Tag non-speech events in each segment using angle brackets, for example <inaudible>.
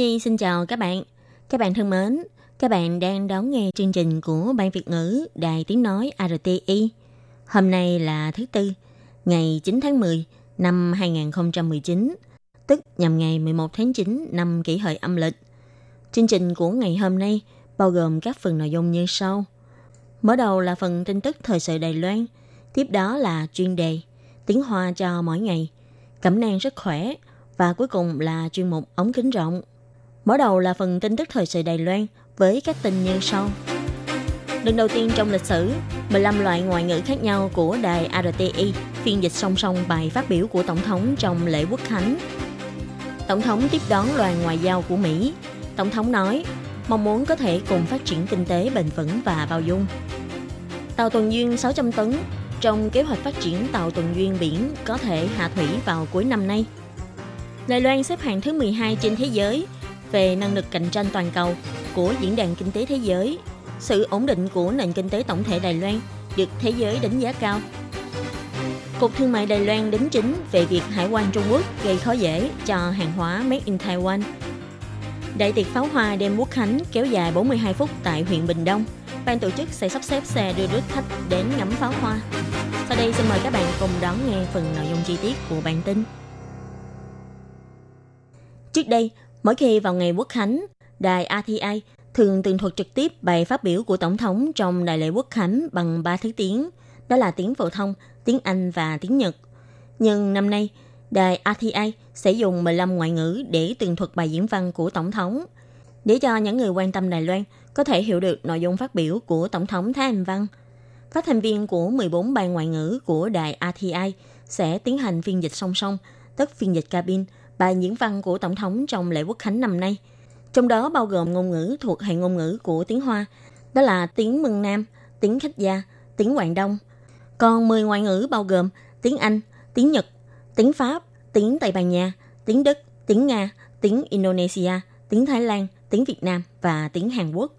Nhi xin chào các bạn. Các bạn thân mến, các bạn đang đón nghe chương trình của Ban Việt ngữ Đài Tiếng Nói RTI. Hôm nay là thứ Tư, ngày 9 tháng 10 năm 2019, tức nhằm ngày 11 tháng 9 năm kỷ hợi âm lịch. Chương trình của ngày hôm nay bao gồm các phần nội dung như sau. Mở đầu là phần tin tức thời sự Đài Loan, tiếp đó là chuyên đề tiếng Hoa cho mỗi ngày, cẩm nang sức khỏe và cuối cùng là chuyên mục ống kính rộng. Mở đầu là phần tin tức thời sự Đài Loan với các tin như sau. Lần đầu tiên trong lịch sử, 15 loại ngoại ngữ khác nhau của đài RTI phiên dịch song song bài phát biểu của Tổng thống trong lễ quốc khánh. Tổng thống tiếp đón đoàn ngoại giao của Mỹ. Tổng thống nói, mong muốn có thể cùng phát triển kinh tế bền vững và bao dung. Tàu tuần duyên 600 tấn trong kế hoạch phát triển tàu tuần duyên biển có thể hạ thủy vào cuối năm nay. Đài Loan xếp hạng thứ 12 trên thế giới về năng lực cạnh tranh toàn cầu của Diễn đàn Kinh tế Thế giới. Sự ổn định của nền kinh tế tổng thể Đài Loan được thế giới đánh giá cao. Cục Thương mại Đài Loan đính chính về việc Hải quan Trung Quốc gây khó dễ cho hàng hóa Made in Taiwan. Đại tiệc pháo hoa đêm quốc khánh kéo dài 42 phút tại huyện Bình Đông. Ban tổ chức sẽ sắp xếp xe đưa rước khách đến ngắm pháo hoa. Sau đây xin mời các bạn cùng đón nghe phần nội dung chi tiết của bản tin. Trước đây, mỗi khi vào ngày quốc khánh, đài RTI thường tường thuật trực tiếp bài phát biểu của Tổng thống trong đại lễ quốc khánh bằng 3 thứ tiếng, đó là tiếng phổ thông, tiếng Anh và tiếng Nhật. Nhưng năm nay, đài RTI sẽ dùng 15 ngoại ngữ để tường thuật bài diễn văn của Tổng thống, để cho những người quan tâm Đài Loan có thể hiểu được nội dung phát biểu của Tổng thống Thái Anh Văn. Phát thanh viên của 14 ban ngoại ngữ của đài RTI sẽ tiến hành phiên dịch song song, tức phiên dịch cabin, bài diễn văn của Tổng thống trong lễ quốc khánh năm nay. Trong đó bao gồm ngôn ngữ thuộc hệ ngôn ngữ của tiếng Hoa, đó là tiếng Mừng Nam, tiếng Khách Gia, tiếng Quảng Đông. Còn 10 ngoại ngữ bao gồm tiếng Anh, tiếng Nhật, tiếng Pháp, tiếng Tây Ban Nha, tiếng Đức, tiếng Nga, tiếng Indonesia, tiếng Thái Lan, tiếng Việt Nam và tiếng Hàn Quốc.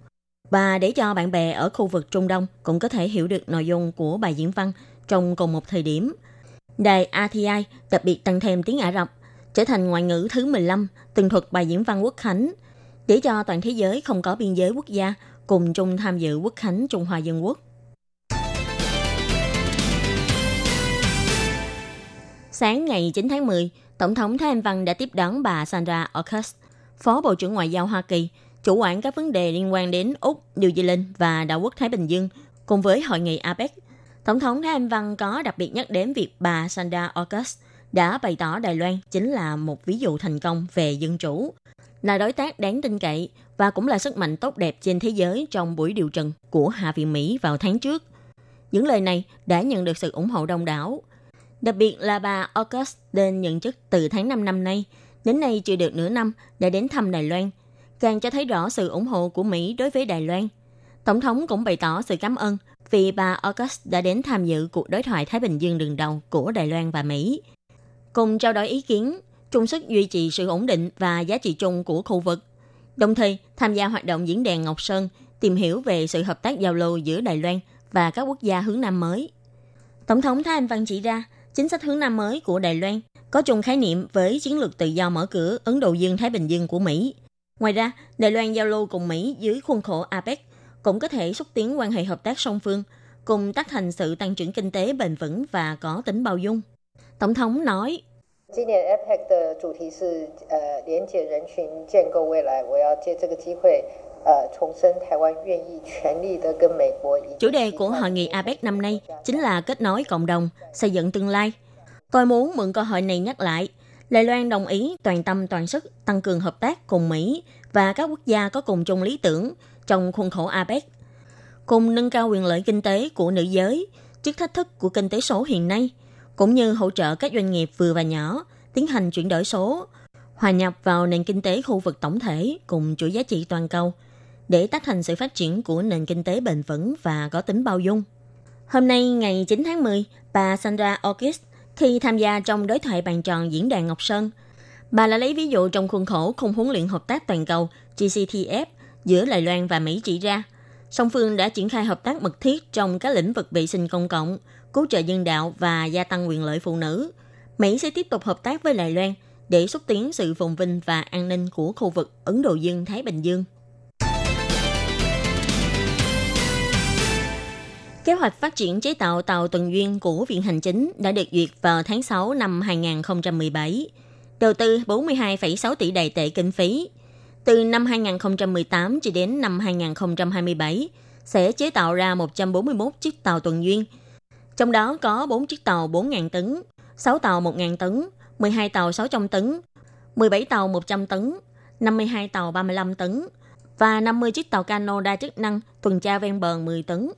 Và để cho bạn bè ở khu vực Trung Đông cũng có thể hiểu được nội dung của bài diễn văn trong cùng một thời điểm, đài RTI đặc biệt tăng thêm tiếng Ả Rập, trở thành ngoại ngữ thứ 15 tường thuật bài diễn văn quốc khánh, để cho toàn thế giới không có biên giới quốc gia cùng chung tham dự quốc khánh Trung Hoa Dân Quốc. Sáng ngày 9 tháng 10, Tổng thống Thái Anh Văn đã tiếp đón bà Sandra Orcus, Phó Bộ trưởng Ngoại giao Hoa Kỳ, chủ quản các vấn đề liên quan đến Úc, New Zealand và Đảo quốc Thái Bình Dương, cùng với hội nghị APEC. Tổng thống Thái Anh Văn có đặc biệt nhắc đến việc bà Sandra August đã bày tỏ Đài Loan chính là một ví dụ thành công về dân chủ, là đối tác đáng tin cậy và cũng là sức mạnh tốt đẹp trên thế giới trong buổi điều trần của Hạ viện Mỹ vào tháng trước. Những lời này đã nhận được sự ủng hộ đông đảo. Đặc biệt là bà August lên nhận chức từ tháng 5 năm nay, đến nay chưa được nửa năm đã đến thăm Đài Loan, càng cho thấy rõ sự ủng hộ của Mỹ đối với Đài Loan. Tổng thống cũng bày tỏ sự cảm ơn vì bà August đã đến tham dự cuộc đối thoại Thái Bình Dương đường đầu của Đài Loan và Mỹ. Cùng trao đổi ý kiến, chung sức duy trì sự ổn định và giá trị chung của khu vực. Đồng thời, tham gia hoạt động diễn đàn Ngọc Sơn, tìm hiểu về sự hợp tác giao lưu giữa Đài Loan và các quốc gia hướng Nam mới. Tổng thống Thái Anh Văn chỉ ra, chính sách hướng Nam mới của Đài Loan có chung khái niệm với chiến lược tự do mở cửa Ấn Độ Dương-Thái Bình Dương của Mỹ. Ngoài ra, Đài Loan giao lưu cùng Mỹ dưới khuôn khổ APEC cũng có thể xúc tiến quan hệ hợp tác song phương, cùng tác thành sự tăng trưởng kinh tế bền vững và có tính bao dung. Tổng thống nói, Chủ đề của hội nghị APEC năm nay chính là kết nối cộng đồng, xây dựng tương lai. Tôi muốn mượn cơ hội này nhắc lại, Đài Loan đồng ý toàn tâm toàn sức tăng cường hợp tác cùng Mỹ và các quốc gia có cùng chung lý tưởng trong khuôn khổ APEC, cùng nâng cao quyền lợi kinh tế của nữ giới trước thách thức của kinh tế số hiện nay – cũng như hỗ trợ các doanh nghiệp vừa và nhỏ tiến hành chuyển đổi số, hòa nhập vào nền kinh tế khu vực tổng thể cùng chuỗi giá trị toàn cầu để tác thành sự phát triển của nền kinh tế bền vững và có tính bao dung. Hôm nay ngày 9 tháng 10, bà Sandra Orkis khi tham gia trong đối thoại bàn tròn diễn đàn Ngọc Sơn, bà đã lấy ví dụ trong khuôn khổ khung huấn luyện hợp tác toàn cầu GCTF giữa Đài Loan và Mỹ chỉ ra, song phương đã triển khai hợp tác mật thiết trong các lĩnh vực vệ sinh công cộng, cứu trợ nhân đạo và gia tăng quyền lợi phụ nữ. Mỹ sẽ tiếp tục hợp tác với Đài Loan để xúc tiến sự phồn vinh và an ninh của khu vực Ấn Độ Dương-Thái Bình Dương. Kế hoạch phát triển chế tạo tàu tuần duyên của Viện Hành Chính đã được duyệt vào tháng 6 năm 2017, đầu tư 42,6 tỷ đài tệ kinh phí. Từ năm 2018 cho đến năm 2027, sẽ chế tạo ra 141 chiếc tàu tuần duyên. Trong đó có 4 chiếc tàu 4.000 tấn, 6 tàu 1.000 tấn, 12 tàu 600 tấn, 17 tàu 100 tấn, 52 tàu 35 tấn và 50 chiếc tàu cano đa chức năng tuần tra ven bờ 10 tấn.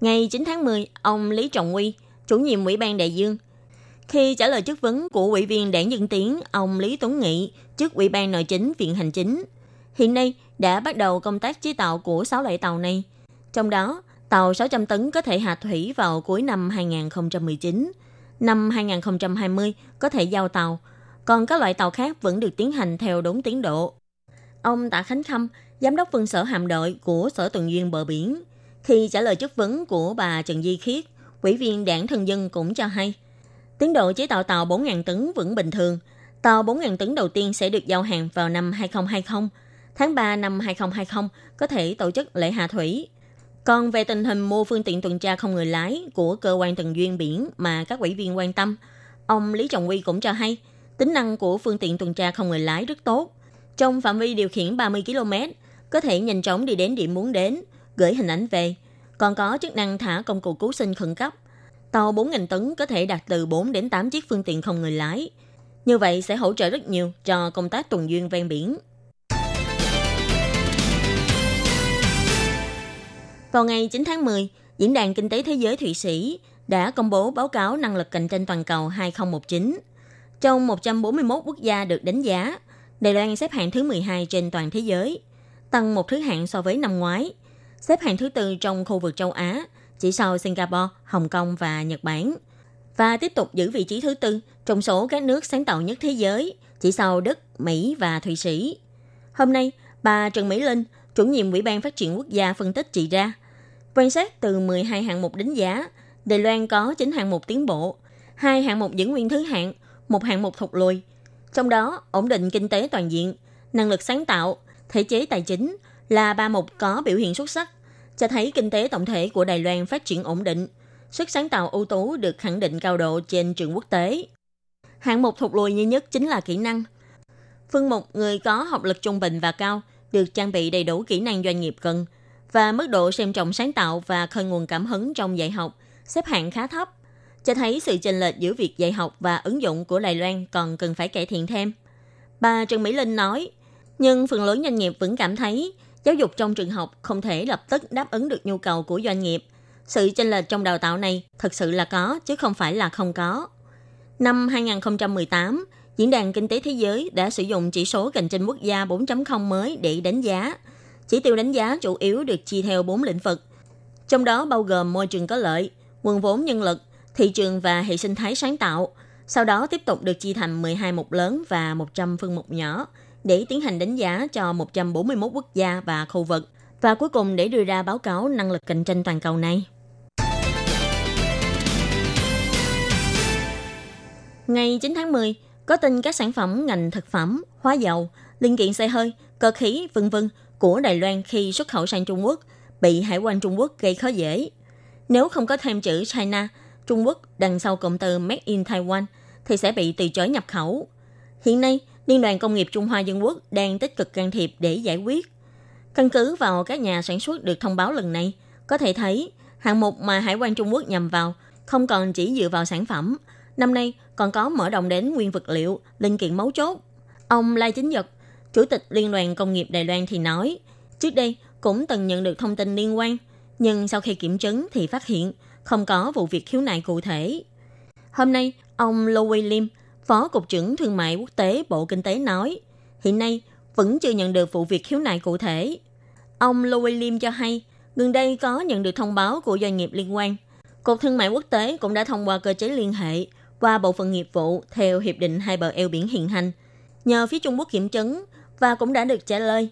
Ngày 9 tháng 10, ông Lý Trọng Uy, chủ nhiệm Ủy ban Đại Dương, khi trả lời chất vấn của Ủy viên Đảng Dân Tiến, ông Lý Tuấn Nghị trước Ủy ban Nội chính Viện Hành Chính, hiện nay đã bắt đầu công tác chế tạo của 6 loại tàu này. Trong đó, tàu 600 tấn có thể hạ thủy vào cuối năm 2019, năm 2020 có thể giao tàu, còn các loại tàu khác vẫn được tiến hành theo đúng tiến độ. Ông Tạ Khánh Khâm, giám đốc phân sở hạm đội của Sở Tuần duyên bờ biển, khi trả lời chất vấn của bà Trần Di Khiết, ủy viên đảng Thân dân cũng cho hay, tiến độ chế tạo tàu 4.000 tấn vẫn bình thường. Tàu 4.000 tấn đầu tiên sẽ được giao hàng vào năm 2020. Tháng 3 năm 2020 có thể tổ chức lễ hạ thủy. Còn về tình hình mua phương tiện tuần tra không người lái của cơ quan tuần duyên biển mà các ủy viên quan tâm, ông Lý Trọng Quy cũng cho hay, tính năng của phương tiện tuần tra không người lái rất tốt. Trong phạm vi điều khiển 30 km, có thể nhanh chóng đi đến điểm muốn đến, gửi hình ảnh về. Còn có chức năng thả công cụ cứu sinh khẩn cấp. Tàu 4.000 tấn có thể đạt từ 4 đến 8 chiếc phương tiện không người lái. Như vậy sẽ hỗ trợ rất nhiều cho công tác tuần duyên ven biển. Vào ngày 9 tháng 10, Diễn đàn Kinh tế Thế giới Thụy Sĩ đã công bố báo cáo năng lực cạnh tranh toàn cầu 2019. Trong 141 quốc gia được đánh giá, Đài Loan xếp hạng thứ 12 trên toàn thế giới, tăng một thứ hạng so với năm ngoái xếp hạng thứ tư trong khu vực châu Á, chỉ sau Singapore, Hồng Kông và Nhật Bản. Và tiếp tục giữ vị trí thứ tư trong số các nước sáng tạo nhất thế giới, chỉ sau Đức, Mỹ và Thụy Sĩ. Hôm nay, bà Trần Mỹ Linh, chủ nhiệm Ủy ban Phát triển Quốc gia phân tích chỉ ra, quan sát từ 12 hạng mục đánh giá, Đài Loan có 9 hạng mục tiến bộ, hai hạng mục giữ nguyên thứ hạng, một hạng mục thụt lùi. Trong đó, ổn định kinh tế toàn diện, năng lực sáng tạo, thể chế tài chính, là ba mục có biểu hiện xuất sắc, cho thấy kinh tế tổng thể của Đài Loan phát triển ổn định, sức sáng tạo ưu tú được khẳng định cao độ trên trường quốc tế. Hạng mục thụt lùi duy nhất chính là kỹ năng. Phương mục người có học lực trung bình và cao được trang bị đầy đủ kỹ năng doanh nghiệp cần và mức độ xem trọng sáng tạo và khơi nguồn cảm hứng trong dạy học xếp hạng khá thấp, cho thấy sự chênh lệch giữa việc dạy học và ứng dụng của Đài Loan còn cần phải cải thiện thêm. Bà Trần Mỹ Linh nói, nhưng phần lớn doanh nghiệp vẫn cảm thấy giáo dục trong trường học không thể lập tức đáp ứng được nhu cầu của doanh nghiệp. Sự chênh lệch trong đào tạo này thực sự là có, chứ không phải là không có. Năm 2018, Diễn đàn Kinh tế Thế giới đã sử dụng chỉ số cạnh tranh quốc gia 4.0 mới để đánh giá. Chỉ tiêu đánh giá chủ yếu được chia theo 4 lĩnh vực, trong đó bao gồm môi trường có lợi, nguồn vốn nhân lực, thị trường và hệ sinh thái sáng tạo. Sau đó tiếp tục được chia thành 12 mục lớn và 100 phương mục nhỏ – để tiến hành đánh giá cho 141 quốc gia và khu vực và cuối cùng để đưa ra báo cáo năng lực cạnh tranh toàn cầu này. Ngày 9 tháng 10, có tin các sản phẩm ngành thực phẩm, hóa dầu, linh kiện xe hơi, cơ khí, vân vân của Đài Loan khi xuất khẩu sang Trung Quốc bị hải quan Trung Quốc gây khó dễ. Nếu không có thêm chữ China, Trung Quốc đằng sau cụm từ Made in Taiwan thì sẽ bị từ chối nhập khẩu. Hiện nay, Liên đoàn Công nghiệp Trung Hoa Dân Quốc đang tích cực can thiệp để giải quyết. Căn cứ vào các nhà sản xuất được thông báo lần này, có thể thấy hạng mục mà Hải quan Trung Quốc nhằm vào không còn chỉ dựa vào sản phẩm, năm nay còn có mở rộng đến nguyên vật liệu, linh kiện mấu chốt. Ông Lai Chính Nhật, Chủ tịch Liên đoàn Công nghiệp Đài Loan thì nói, trước đây cũng từng nhận được thông tin liên quan, nhưng sau khi kiểm chứng thì phát hiện không có vụ việc khiếu nại cụ thể. Hôm nay, ông Louis Lim, Phó Cục trưởng Thương mại Quốc tế Bộ Kinh tế nói, hiện nay vẫn chưa nhận được vụ việc khiếu nại cụ thể. Ông Louis Lim cho hay, gần đây có nhận được thông báo của doanh nghiệp liên quan. Cục Thương mại Quốc tế cũng đã thông qua cơ chế liên hệ qua bộ phận nghiệp vụ theo Hiệp định Hai bờ eo biển hiện hành. Nhờ phía Trung Quốc kiểm chứng và cũng đã được trả lời.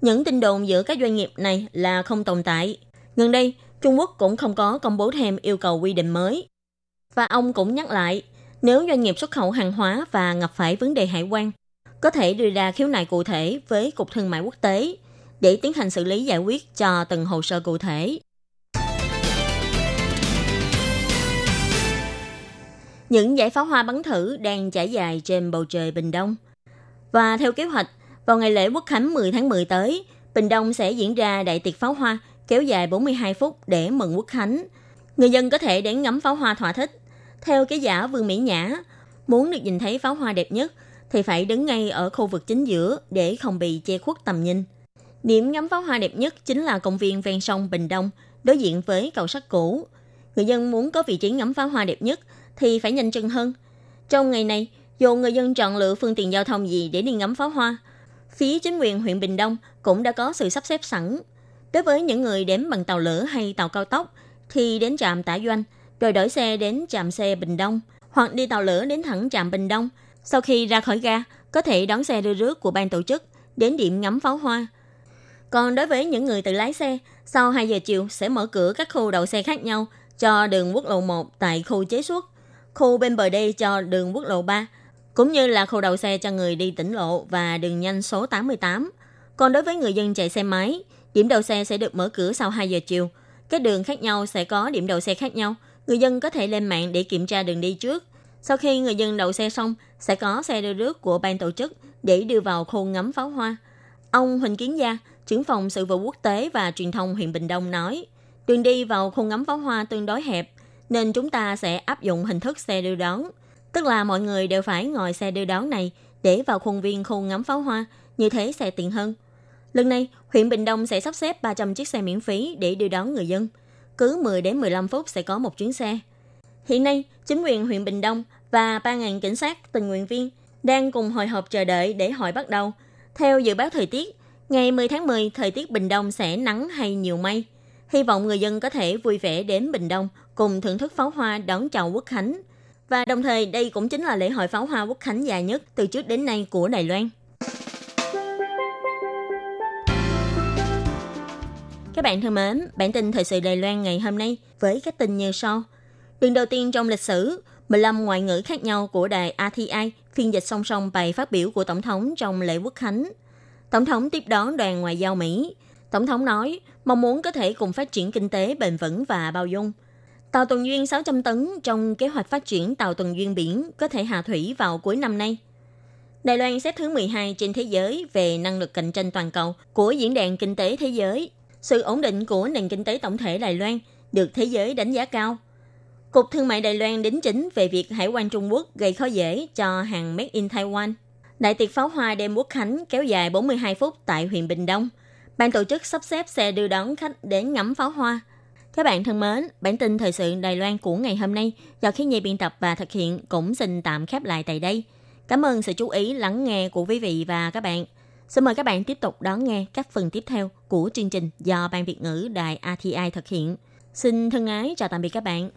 Những tin đồn giữa các doanh nghiệp này là không tồn tại. Gần đây, Trung Quốc cũng không có công bố thêm yêu cầu quy định mới. Và ông cũng nhắc lại, nếu doanh nghiệp xuất khẩu hàng hóa và gặp phải vấn đề hải quan, có thể đưa ra khiếu nại cụ thể với Cục Thương mại Quốc tế để tiến hành xử lý giải quyết cho từng hồ sơ cụ thể. Những giải pháo hoa bắn thử đang trải dài trên bầu trời Bình Đông. Và theo kế hoạch, vào ngày lễ Quốc khánh 10 tháng 10 tới, Bình Đông sẽ diễn ra đại tiệc pháo hoa kéo dài 42 phút để mừng Quốc khánh. Người dân có thể đến ngắm pháo hoa thỏa thích. Theo cái giả Vương Mỹ Nhã, muốn được nhìn thấy pháo hoa đẹp nhất thì phải đứng ngay ở khu vực chính giữa để không bị che khuất tầm nhìn. Điểm ngắm pháo hoa đẹp nhất chính là công viên ven sông Bình Đông, đối diện với cầu sắt cũ. Người dân muốn có vị trí ngắm pháo hoa đẹp nhất thì phải nhanh chân hơn. Trong ngày này, dù người dân chọn lựa phương tiện giao thông gì để đi ngắm pháo hoa, phía chính quyền huyện Bình Đông cũng đã có sự sắp xếp sẵn. Đối với những người đến bằng tàu lửa hay tàu cao tốc, thì đến trạm tả doanh, rồi đổi xe đến trạm xe Bình Đông, hoặc đi tàu lửa đến thẳng trạm Bình Đông. Sau khi ra khỏi ga, có thể đón xe đưa rước của ban tổ chức đến điểm ngắm pháo hoa. Còn đối với những người tự lái xe, sau 2 giờ chiều sẽ mở cửa các khu đậu xe khác nhau cho đường quốc lộ 1 tại khu chế xuất, khu bên bờ đê cho đường quốc lộ 3, cũng như là khu đậu xe cho người đi tỉnh lộ và đường nhanh số 88. Còn đối với người dân chạy xe máy, điểm đậu xe sẽ được mở cửa sau 2 giờ chiều. Các đường khác nhau sẽ có điểm đậu xe khác nhau. Người dân có thể lên mạng để kiểm tra đường đi trước. Sau khi người dân đậu xe xong, sẽ có xe đưa rước của ban tổ chức để đưa vào khu ngắm pháo hoa. Ông Huỳnh Kiến Gia, trưởng phòng sự vụ quốc tế và truyền thông huyện Bình Đông nói, đường đi vào khu ngắm pháo hoa tương đối hẹp, nên chúng ta sẽ áp dụng hình thức xe đưa đón. Tức là mọi người đều phải ngồi xe đưa đón này để vào khuôn viên khu ngắm pháo hoa, như thế sẽ tiện hơn. Lần này, huyện Bình Đông sẽ sắp xếp 300 chiếc xe miễn phí để đưa đón người dân. Cứ 10 đến 15 phút sẽ có một chuyến xe. Hiện nay, chính quyền huyện Bình Đông và 3.000 cảnh sát tình nguyện viên đang cùng hồi hộp chờ đợi để hội bắt đầu. Theo dự báo thời tiết, ngày 10 tháng 10, thời tiết Bình Đông sẽ nắng hay nhiều mây. Hy vọng người dân có thể vui vẻ đến Bình Đông cùng thưởng thức pháo hoa đón chào Quốc Khánh. Và đồng thời đây cũng chính là lễ hội pháo hoa Quốc Khánh dài nhất từ trước đến nay của Đài Loan. Các bạn thân mến, bản tin thời sự Đài Loan ngày hôm nay với các tin như sau. Lần đầu tiên trong lịch sử, 15 ngoại ngữ khác nhau của đài RTI phiên dịch song song bài phát biểu của Tổng thống trong lễ quốc khánh. Tổng thống tiếp đón đoàn ngoại giao Mỹ. Tổng thống nói, mong muốn có thể cùng phát triển kinh tế bền vững và bao dung. Tàu tuần duyên 600 tấn trong kế hoạch phát triển tàu tuần duyên biển có thể hạ thủy vào cuối năm nay. Đài Loan xếp thứ 12 trên thế giới về năng lực cạnh tranh toàn cầu của Diễn đàn Kinh tế Thế giới. Sự ổn định của nền kinh tế tổng thể Đài Loan được thế giới đánh giá cao. Cục Thương mại Đài Loan đính chính về việc hải quan Trung Quốc gây khó dễ cho hàng Made in Taiwan. Đại tiệc pháo hoa đêm quốc khánh kéo dài 42 phút tại huyện Bình Đông. Ban tổ chức sắp xếp xe đưa đón khách đến ngắm pháo hoa. Các bạn thân mến, bản tin thời sự Đài Loan của ngày hôm nay do khí nhi biên tập và thực hiện cũng xin tạm khép lại tại đây. Cảm ơn sự chú ý lắng nghe của quý vị và các bạn. Xin mời các bạn tiếp tục đón nghe các phần tiếp theo của chương trình do Ban Việt ngữ Đài ATI thực hiện. Xin thân ái chào tạm biệt các bạn.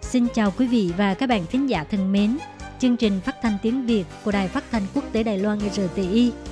Xin chào quý vị và các bạn thính giả thân mến. Chương trình phát thanh tiếng Việt của Đài Phát thanh Quốc tế Đài Loan RTI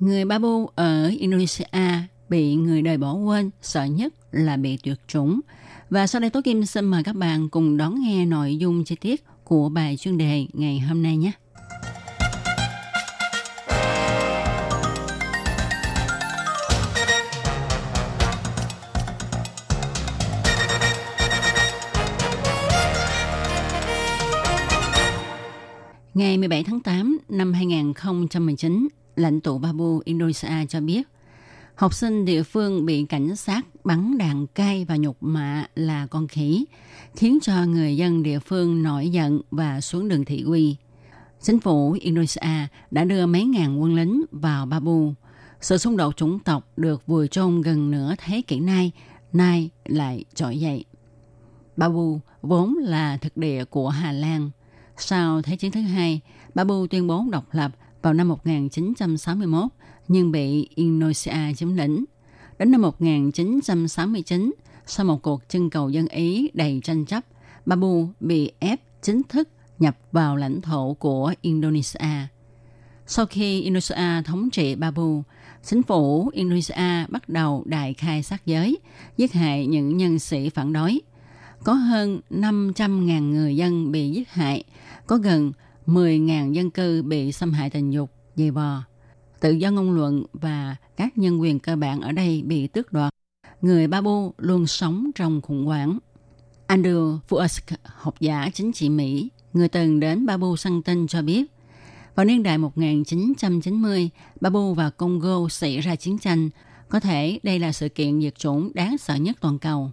Người Babu ở Indonesia bị người đời bỏ quên, sợ nhất là bị tuyệt chủng. Và sau đây Tố Kim xin mời các bạn cùng đón nghe nội dung chi tiết của bài chuyên đề ngày hôm nay nhé. Ngày 17 tháng 8 năm 2019, lãnh tụ Babu Indonesia cho biết, học sinh địa phương bị cảnh sát bắn đạn cay và nhục mạ là con khỉ, khiến cho người dân địa phương nổi giận và xuống đường thị uy. Chính phủ Indonesia đã đưa mấy ngàn quân lính vào Babu. Sự xung đột chủng tộc được vùi chôn gần nửa thế kỷ nay, nay lại trỗi dậy. Babu vốn là thực địa của Hà Lan. Sau Thế chiến thứ hai, Babu tuyên bố độc lập vào năm 1961 nhưng bị Indonesia chiếm lĩnh. Đến năm 1969, sau một cuộc trưng cầu dân Ý đầy tranh chấp, Babu bị ép chính thức nhập vào lãnh thổ của Indonesia. Sau khi Indonesia thống trị Babu, chính phủ Indonesia bắt đầu đại khai sát giới, giết hại những nhân sĩ phản đối. Có hơn 500.000 người dân bị giết hại, có gần 10.000 dân cư bị xâm hại tình dục, dày bò, Tự do ngôn luận và các nhân quyền cơ bản ở đây bị tước đoạt. Người Babu luôn sống trong khủng hoảng. Andrew Fusk, học giả chính trị Mỹ, người từng đến Babu săn tin cho biết, vào niên đại 1990, Babu và Congo xảy ra chiến tranh. Có thể đây là sự kiện diệt chủng đáng sợ nhất toàn cầu.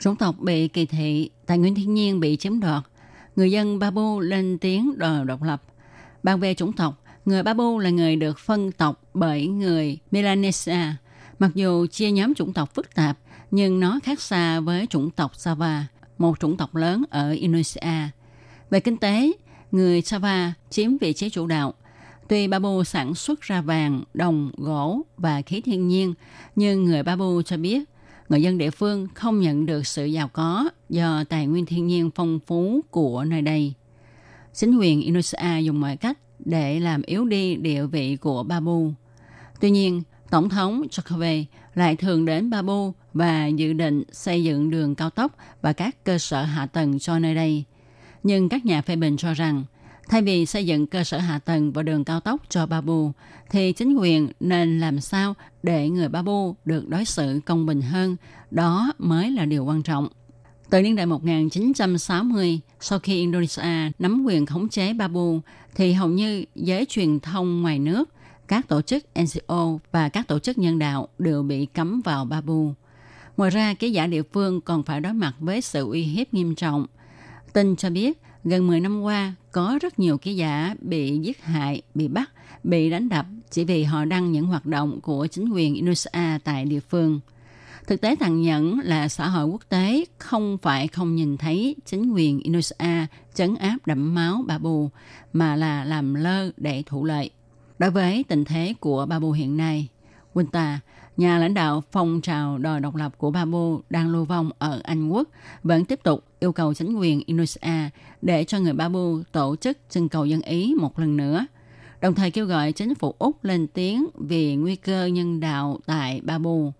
Chủng tộc bị kỳ thị, tài nguyên thiên nhiên bị chiếm đoạt, người dân Babu lên tiếng đòi độc lập. Bàn về chủng tộc, người Babu là người được phân tộc bởi người Melanesia. Mặc dù chia nhóm chủng tộc phức tạp, nhưng nó khác xa với chủng tộc Sava, một chủng tộc lớn ở Indonesia. Về kinh tế, người Sava chiếm vị trí chủ đạo. Tuy Babu sản xuất ra vàng, đồng, gỗ và khí thiên nhiên, nhưng người Babu cho biết người dân địa phương không nhận được sự giàu có do tài nguyên thiên nhiên phong phú của nơi đây. Chính quyền Indonesia dùng mọi cách để làm yếu đi địa vị của Babu. Tuy nhiên, Tổng thống Jokowi lại thường đến Babu và dự định xây dựng đường cao tốc và các cơ sở hạ tầng cho nơi đây. Nhưng các nhà phê bình cho rằng, thay vì xây dựng cơ sở hạ tầng và đường cao tốc cho Babu, thì chính quyền nên làm sao để người Babu được đối xử công bình hơn. Đó mới là điều quan trọng. Từ niên đại 1960, sau khi Indonesia nắm quyền khống chế Babu, thì hầu như giới truyền thông ngoài nước, các tổ chức NGO và các tổ chức nhân đạo đều bị cấm vào Babu. Ngoài ra, ký giả địa phương còn phải đối mặt với sự uy hiếp nghiêm trọng. Tin cho biết, gần 10 năm qua, có rất nhiều ký giả bị giết hại, bị bắt, bị đánh đập chỉ vì họ đăng những hoạt động của chính quyền Indonesia tại địa phương. Thực tế tàn nhẫn là xã hội quốc tế không phải không nhìn thấy chính quyền Indonesia chấn áp đẫm máu bà bù mà là làm lơ để thủ lợi. Đối với tình thế của bà bù hiện nay, Winta, nhà lãnh đạo phong trào đòi độc lập của Babu đang lưu vong ở Anh Quốc, vẫn tiếp tục yêu cầu chính quyền Indonesia để cho người Babu tổ chức trưng cầu dân Ý một lần nữa – đồng thời kêu gọi chính phủ Úc lên tiếng về nguy cơ nhân đạo tại Babu.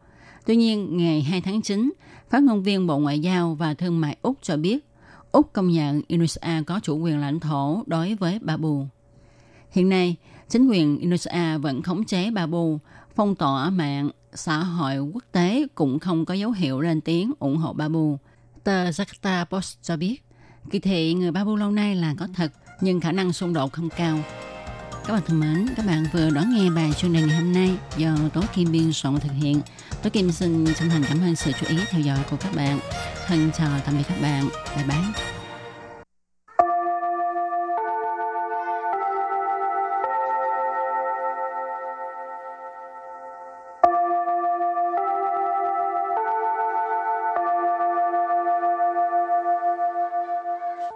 Tuy nhiên, ngày 2 tháng 9, phát ngôn viên Bộ Ngoại giao và Thương mại Úc cho biết Úc công nhận Indonesia có chủ quyền lãnh thổ đối với Babu. Hiện nay, chính quyền Indonesia vẫn khống chế Babu, phong tỏa mạng, xã hội quốc tế cũng không có dấu hiệu lên tiếng ủng hộ Babu. Tờ Jakarta Post cho biết, Kỳ thị người Babu lâu nay là có thật, nhưng khả năng xung đột không cao. Các bạn thân mến, các bạn vừa đón nghe bài chuyên đề ngày hôm nay do Tố Kim Biên soạn thực hiện. Tố Kim xin chân thành cảm ơn sự chú ý theo dõi của các bạn. Thân chào tạm biệt các bạn. Bye bye.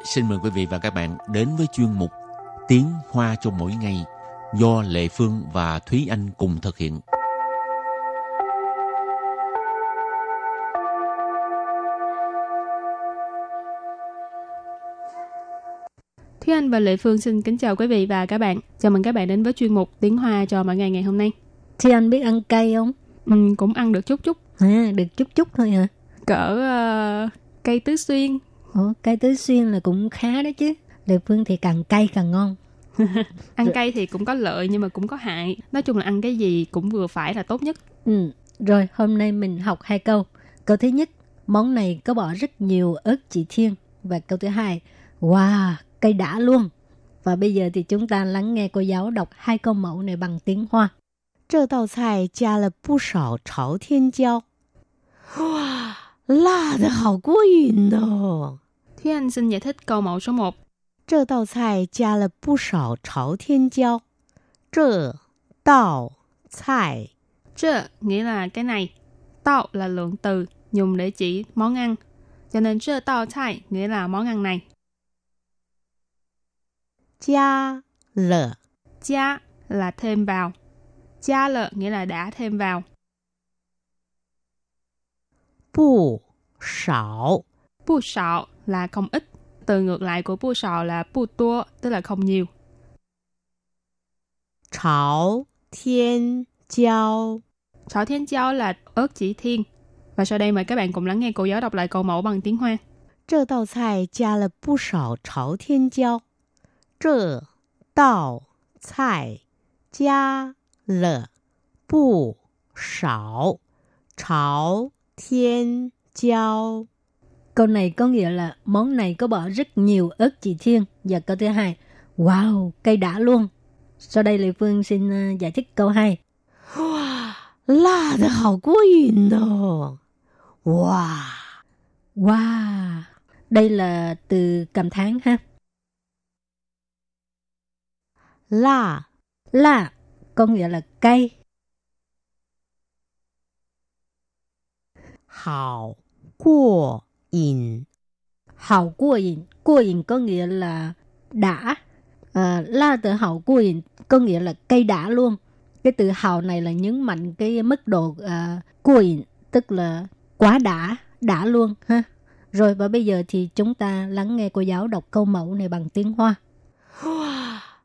Xin mời quý vị và các bạn đến với chuyên mục Tiếng Hoa cho mỗi ngày do Lệ Phương và Thúy Anh cùng thực hiện. Thúy Anh và Lệ Phương xin kính chào quý vị và các bạn. Chào mừng các bạn đến với chuyên mục Tiếng Hoa cho mỗi ngày ngày hôm nay. Thì anh biết ăn cay không? Ừ, cũng ăn được chút chút. À, được chút chút thôi hả? Cỡ uh, cây tứ xuyên. Ủa, cay tứ xuyên là cũng khá đó chứ. Lệ Phương thì càng cay càng ngon. <laughs> ăn cay thì cũng có lợi nhưng mà cũng có hại. Nói chung là ăn cái gì cũng vừa phải là tốt nhất. Ừ, rồi hôm nay mình học hai câu. Câu thứ nhất, món này có bỏ rất nhiều ớt chỉ thiên. Và câu thứ hai, wow, cây đã luôn. Và bây giờ thì chúng ta lắng nghe cô giáo đọc hai câu mẫu này bằng tiếng Hoa. 这道菜加了不少朝天椒，哇，辣的好过瘾哦！ Thúy Anh xin giải thích câu mẫu số 1. Trơ đạo cài gia là bù sảo cháo thiên giao. Trơ đạo cài. Trơ nghĩa là cái này. Đạo là lượng từ dùng để chỉ món ăn. Cho nên trơ đạo cài nghĩa là món ăn này. Gia lợ. Gia là thêm vào. Gia lợ nghĩa là đã thêm vào. Bù sảo. Bù sảo là không ít. Từ ngược lại của bu sạo là bu tua, tức là không nhiều. 朝天椒， Chảo thiên chao là ớt chỉ thiên. Và sau đây mời các bạn cùng lắng nghe cô giáo đọc lại câu mẫu bằng tiếng Hoa. 这道菜加了不少朝天椒，这道菜加了不少朝天椒。 Câu này có nghĩa là món này có bỏ rất nhiều ớt chỉ thiên. Và câu thứ hai, wow, cây đã luôn. Sau đây Lê Phương xin ờ, giải thích câu hai Wow, thật hảo quá yên Wow. Wow. Đây là từ cảm thán ha. Là. Là có nghĩa là cay. Hảo quá 瘾， Hào cua yin. Cua yin có nghĩa là đã. À, la từ hào cua yin có nghĩa là cây đã luôn. Cái từ hào này là nhấn mạnh cái mức độ à, cua yin, tức là quá đã, đã luôn ha. Rồi và bây giờ thì chúng ta lắng nghe cô giáo đọc câu mẫu này bằng tiếng Hoa.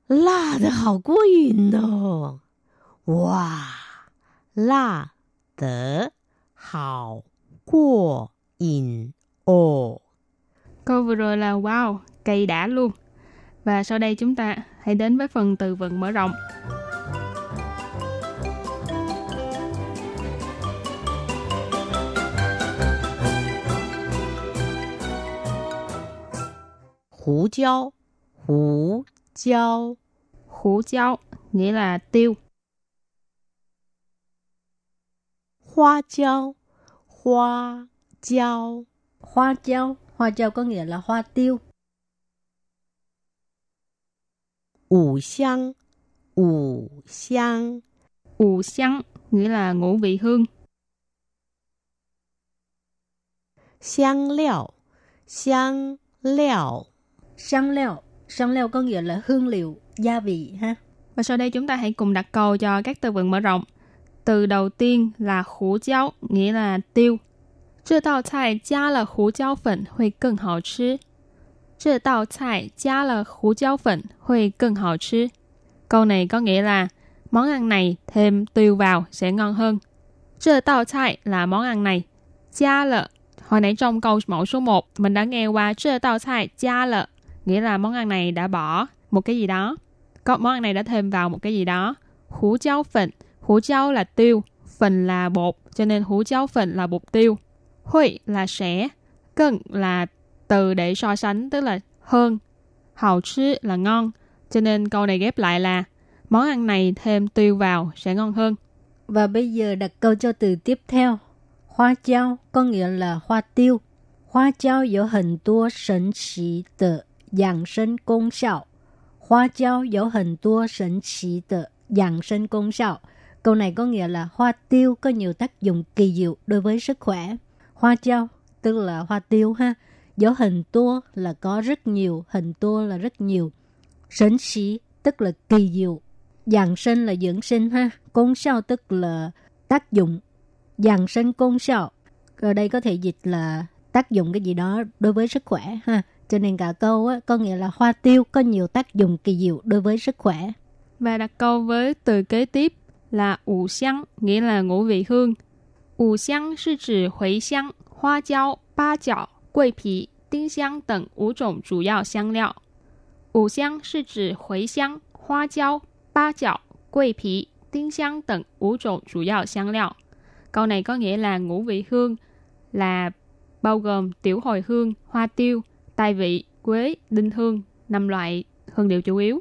辣的好过瘾哦！哇，辣的好过瘾 Ồ. Câu vừa rồi là wow, cây đã luôn. Và sau đây chúng ta hãy đến với phần từ vựng mở rộng. Hú giao, hú giao. Hú giao nghĩa là tiêu. Hoa giao, hoa giao hoa treo. Hoa treo có nghĩa là hoa tiêu. Ngũ xăng Ngũ xăng Ngũ xăng nghĩa là ngũ vị hương. Xăng liệu Xăng liệu Xăng liệu Xăng liệu có nghĩa là hương liệu, gia vị ha. Và sau đây chúng ta hãy cùng đặt câu cho các từ vựng mở rộng. Từ đầu tiên là khủ cháo, nghĩa là tiêu. 这道菜加了胡椒粉会更好吃。这道菜加了胡椒粉会更好吃。Câu này có nghĩa là món ăn này thêm tiêu vào sẽ ngon hơn. 这道菜 là món ăn này. 加了 Hồi nãy trong câu mẫu số 1 mình đã nghe qua 这道菜加了 nghĩa là món ăn này đã bỏ một cái gì đó. Có món ăn này đã thêm vào một cái gì đó. Hủ cháo phận. Hủ cháo là tiêu, phần là bột, cho nên hủ cháo phận là bột tiêu. Hui là sẽ, cần là từ để so sánh, tức là hơn. Hào chứ là ngon. Cho nên câu này ghép lại là món ăn này thêm tiêu vào sẽ ngon hơn. Và bây giờ đặt câu cho từ tiếp theo. Hoa chao có nghĩa là hoa tiêu. Hoa chao có hình tua sẩn chỉ tờ dạng sinh công 效. Hoa chao có hình tua sẩn chỉ tờ dạng sinh công 效. Câu này có nghĩa là hoa tiêu có nhiều tác dụng kỳ diệu đối với sức khỏe. Hoa chao tức là hoa tiêu ha. dấu hình tua là có rất nhiều, hình tua là rất nhiều. Sến xí tức là kỳ diệu. Dạng sinh là dưỡng sinh ha. Công sao tức là tác dụng. Dạng sinh công sao. Ở đây có thể dịch là tác dụng cái gì đó đối với sức khỏe ha. Cho nên cả câu á, có nghĩa là hoa tiêu có nhiều tác dụng kỳ diệu đối với sức khỏe. Và đặt câu với từ kế tiếp là ủ xăng nghĩa là ngũ vị hương. Ủ xiang 是指茴香、花椒、八角、桂皮、丁香等五种主要香料。五香是指茴香、花椒、八角、桂皮、丁香等五种主要香料. Câu này có nghĩa là ngũ vị hương là bao gồm tiểu hồi hương, hoa tiêu, tài vị, quế, đinh hương, năm loại hương liệu chủ yếu.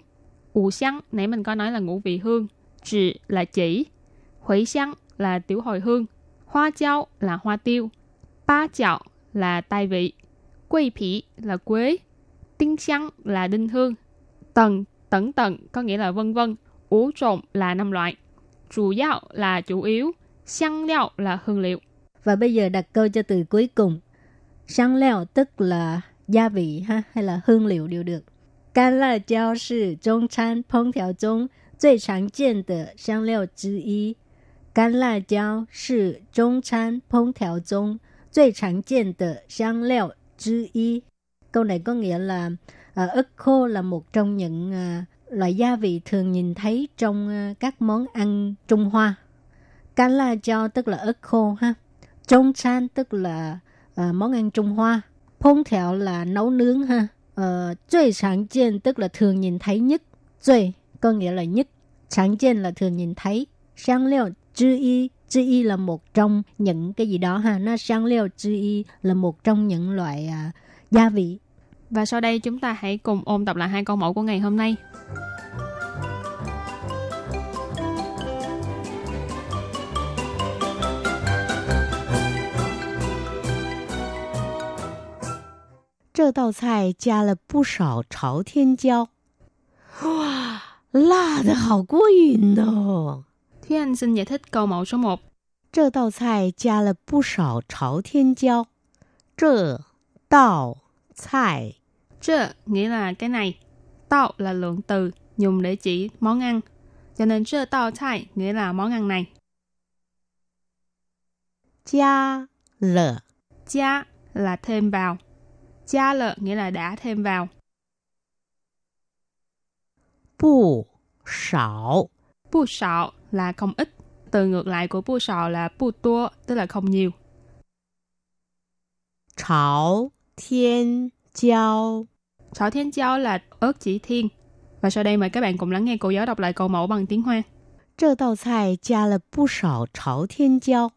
Ủ xăng, nãy mình có nói là ngũ vị hương, chỉ là chỉ, huế xăng là tiểu hồi hương, hoa chao là hoa tiêu, ba chảo là tài vị, quây phỉ là quế, tinh xăng là đinh hương, tầng, tẩn tận có nghĩa là vân vân, ủ trộn là năm loại, chủ yếu là chủ yếu, xăng liệu là hương liệu. Và bây giờ đặt câu cho từ cuối cùng. Xăng liệu tức là gia vị ha hay là hương liệu đều được. 干辣椒是中餐烹调中最常见的香料之一。 干辣椒是中餐烹调中最常见的香料之一。Câu này có nghĩa là uh, ớt khô là một trong những uh, loại gia vị thường nhìn thấy trong uh, các món ăn Trung Hoa. Can la chao tức là ớt khô ha. Trung chan tức là uh, món ăn Trung Hoa. Phong thẹo là nấu nướng ha. Ờ,最常见 tức là thường nhìn thấy nhất. 最 có nghĩa là nhất.常见 là thường nhìn thấy. Sang liệu chữ y chữ y là một trong những cái gì đó ha. Nó sang liệu chữ y là một trong những loại uh, gia vị. Và sau đây chúng ta hãy cùng ôn tập lại hai câu mẫu của ngày hôm nay. 这道菜加了不少朝天椒，哇，辣的好过瘾哦 Thế Anh xin giải thích câu mẫu số 1. Trơ đạo cài gia là bù sảo cháo thiên giao. Trơ đạo cài. Trơ nghĩa là cái này. Đạo là lượng từ dùng để chỉ món ăn. Cho nên trơ đạo cài nghĩa là món ăn này. Gia lợ. Gia là thêm vào. Gia lợ nghĩa là đã thêm vào. Bù sảo. Bù sảo là không ít. Từ ngược lại của bù sảo là bù tua, tức là không nhiều. Cháo thiên jiao Cháo thiên jiao là ớt chỉ thiên. Và sau đây mời các bạn cùng lắng nghe cô giáo đọc lại câu mẫu bằng tiếng Hoa. 这道菜加了不少朝天椒。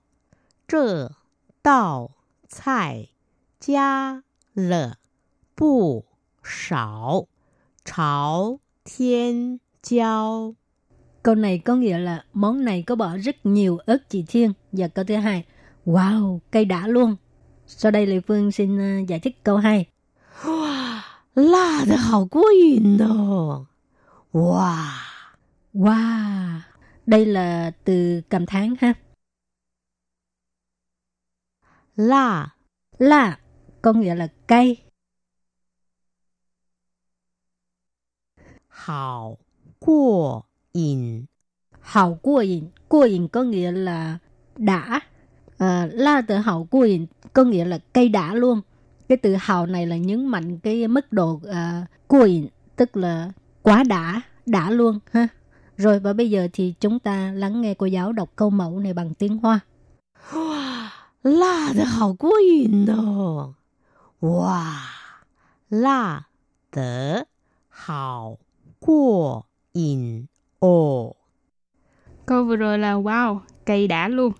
这道菜加了不少朝天椒。 Câu này có nghĩa là món này có bỏ rất nhiều ớt chỉ thiên. Và câu thứ hai, wow, cây đã luôn. Sau đây Lê Phương xin à, giải thích câu hai Wow, thật hảo quá yên Wow. Wow. Đây là từ cảm thán ha. Là. Là có nghĩa là cay. Hảo quá yin. Hào qua yin. Qua yin có nghĩa là đã. À, la từ hào qua yin có nghĩa là cây đã luôn. Cái từ hào này là nhấn mạnh cái mức độ à, qua yin, tức là quá đã, đã luôn ha. Rồi và bây giờ thì chúng ta lắng nghe cô giáo đọc câu mẫu này bằng tiếng Hoa. Wow, 辣的好过瘾哦！哇，辣的好过瘾 哦！Câu vừa rồi là wow, cây đã luôn.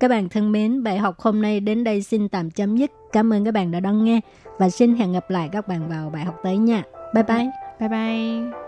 Các bạn thân mến, bài học hôm nay đến đây xin tạm chấm dứt. Cảm ơn các bạn đã đón nghe và xin hẹn gặp lại các bạn vào bài học tới nha. Bye bye. Bye bye.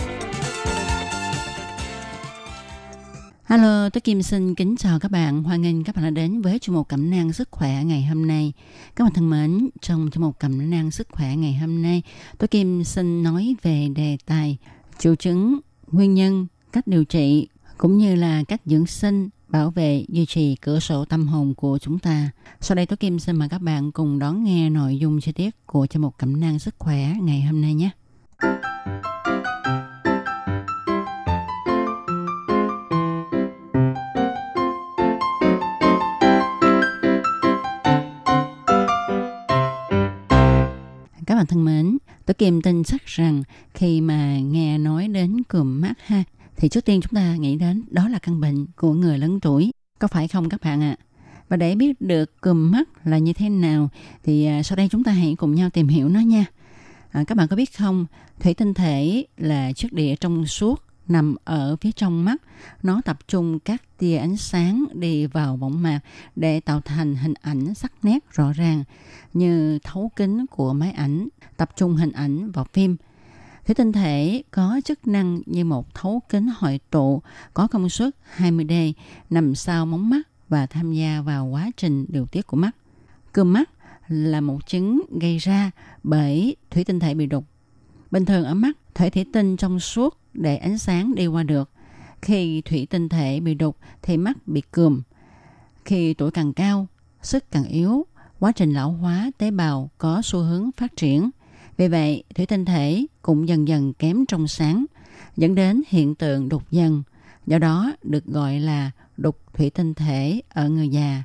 Hello, tôi Kim xin kính chào các bạn. Hoan nghênh các bạn đã đến với chương mục cẩm nang sức khỏe ngày hôm nay. Các bạn thân mến, trong chương mục cẩm nang sức khỏe ngày hôm nay, tôi Kim xin nói về đề tài triệu chứng, nguyên nhân, cách điều trị cũng như là cách dưỡng sinh, bảo vệ, duy trì cửa sổ tâm hồn của chúng ta. Sau đây tôi Kim xin mời các bạn cùng đón nghe nội dung chi tiết của chương mục cẩm nang sức khỏe ngày hôm nay nhé. Bạn thân mến, tôi Kim tin chắc rằng khi mà nghe nói đến cườm mắt ha, thì trước tiên chúng ta nghĩ đến đó là căn bệnh của người lớn tuổi. Có phải không các bạn ạ? À? Và để biết được cườm mắt là như thế nào thì à, sau đây chúng ta hãy cùng nhau tìm hiểu nó nha. À, các bạn có biết không, thủy tinh thể là chất địa trong suốt nằm ở phía trong mắt. Nó tập trung các tia ánh sáng đi vào võng mạc để tạo thành hình ảnh sắc nét rõ ràng như thấu kính của máy ảnh, tập trung hình ảnh vào phim. Thủy tinh thể có chức năng như một thấu kính hội tụ có công suất 20D nằm sau móng mắt và tham gia vào quá trình điều tiết của mắt. Cơm mắt là một chứng gây ra bởi thủy tinh thể bị đục. Bình thường ở mắt, thể thủy tinh trong suốt để ánh sáng đi qua được. Khi thủy tinh thể bị đục thì mắt bị cườm. Khi tuổi càng cao, sức càng yếu, quá trình lão hóa tế bào có xu hướng phát triển. Vì vậy, thủy tinh thể cũng dần dần kém trong sáng, dẫn đến hiện tượng đục dần. Do đó được gọi là đục thủy tinh thể ở người già,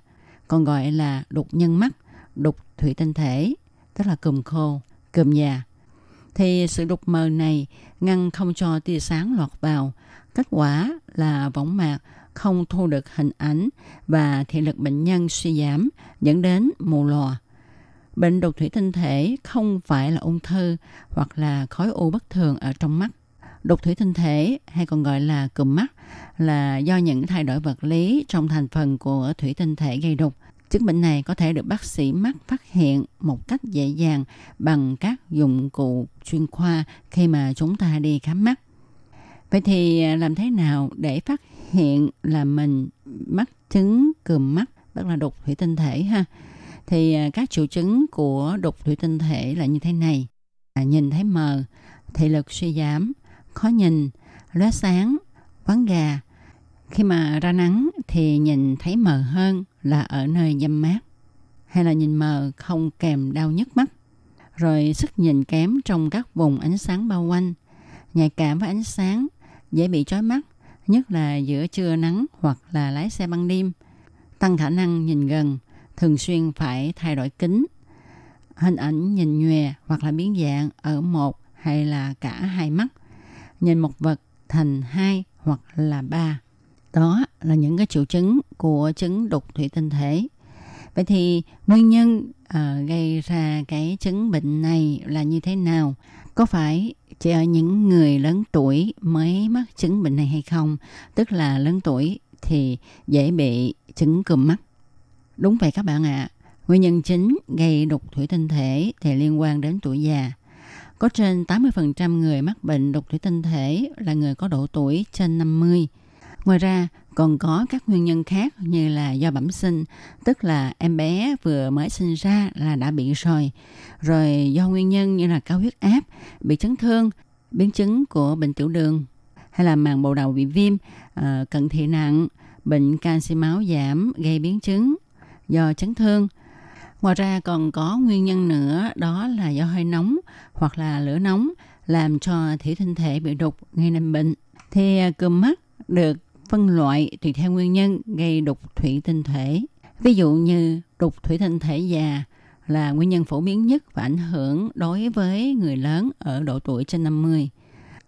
còn gọi là đục nhân mắt, đục thủy tinh thể, tức là cùm khô, cùm già thì sự đục mờ này ngăn không cho tia sáng lọt vào. Kết quả là võng mạc không thu được hình ảnh và thị lực bệnh nhân suy giảm, dẫn đến mù lòa. Bệnh đục thủy tinh thể không phải là ung thư hoặc là khối u bất thường ở trong mắt. Đục thủy tinh thể, hay còn gọi là cụm mắt, là do những thay đổi vật lý trong thành phần của thủy tinh thể gây đục Chứng bệnh này có thể được bác sĩ mắt phát hiện một cách dễ dàng bằng các dụng cụ chuyên khoa khi mà chúng ta đi khám mắt. Vậy thì làm thế nào để phát hiện là mình mắc chứng cườm mắt, tức là đục thủy tinh thể ha? Thì à, các triệu chứng của đục thủy tinh thể là như thế này. À, nhìn thấy mờ, thị lực suy giảm, khó nhìn, lóe sáng, quán gà. Khi mà ra nắng thì nhìn thấy mờ hơn, là ở nơi dâm mát hay là nhìn mờ không kèm đau nhức mắt. Rồi sức nhìn kém trong các vùng ánh sáng bao quanh nhạy cảm với ánh sáng dễ bị chói mắt nhất là giữa trưa nắng hoặc là lái xe ban đêm tăng khả năng nhìn gần thường xuyên phải thay đổi kính. Hình ảnh nhìn nhòe hoặc là biến dạng ở một hay là cả hai mắt nhìn một vật thành hai hoặc là ba đó là những cái triệu chứng của chứng đục thủy tinh thể. Vậy thì nguyên nhân uh, gây ra cái chứng bệnh này là như thế nào? Có phải chỉ ở những người lớn tuổi mới mắc chứng bệnh này hay không? Tức là lớn tuổi thì dễ bị chứng cùm mắt. Đúng vậy các bạn ạ. À. Nguyên nhân chính gây đục thủy tinh thể thì liên quan đến tuổi già. Có trên 80% người mắc bệnh đục thủy tinh thể là người có độ tuổi trên 50. Ngoài ra, còn có các nguyên nhân khác như là do bẩm sinh, tức là em bé vừa mới sinh ra là đã bị rồi. Rồi do nguyên nhân như là cao huyết áp, bị chấn thương, biến chứng của bệnh tiểu đường, hay là màng bầu đầu bị viêm, ờ, cận thị nặng, bệnh canxi máu giảm gây biến chứng do chấn thương. Ngoài ra còn có nguyên nhân nữa đó là do hơi nóng hoặc là lửa nóng làm cho thủy tinh thể bị đục gây nên bệnh. Thì ờ, cườm mắt được phân loại tùy theo nguyên nhân gây đục thủy tinh thể. Ví dụ như đục thủy tinh thể già là nguyên nhân phổ biến nhất và ảnh hưởng đối với người lớn ở độ tuổi trên 50.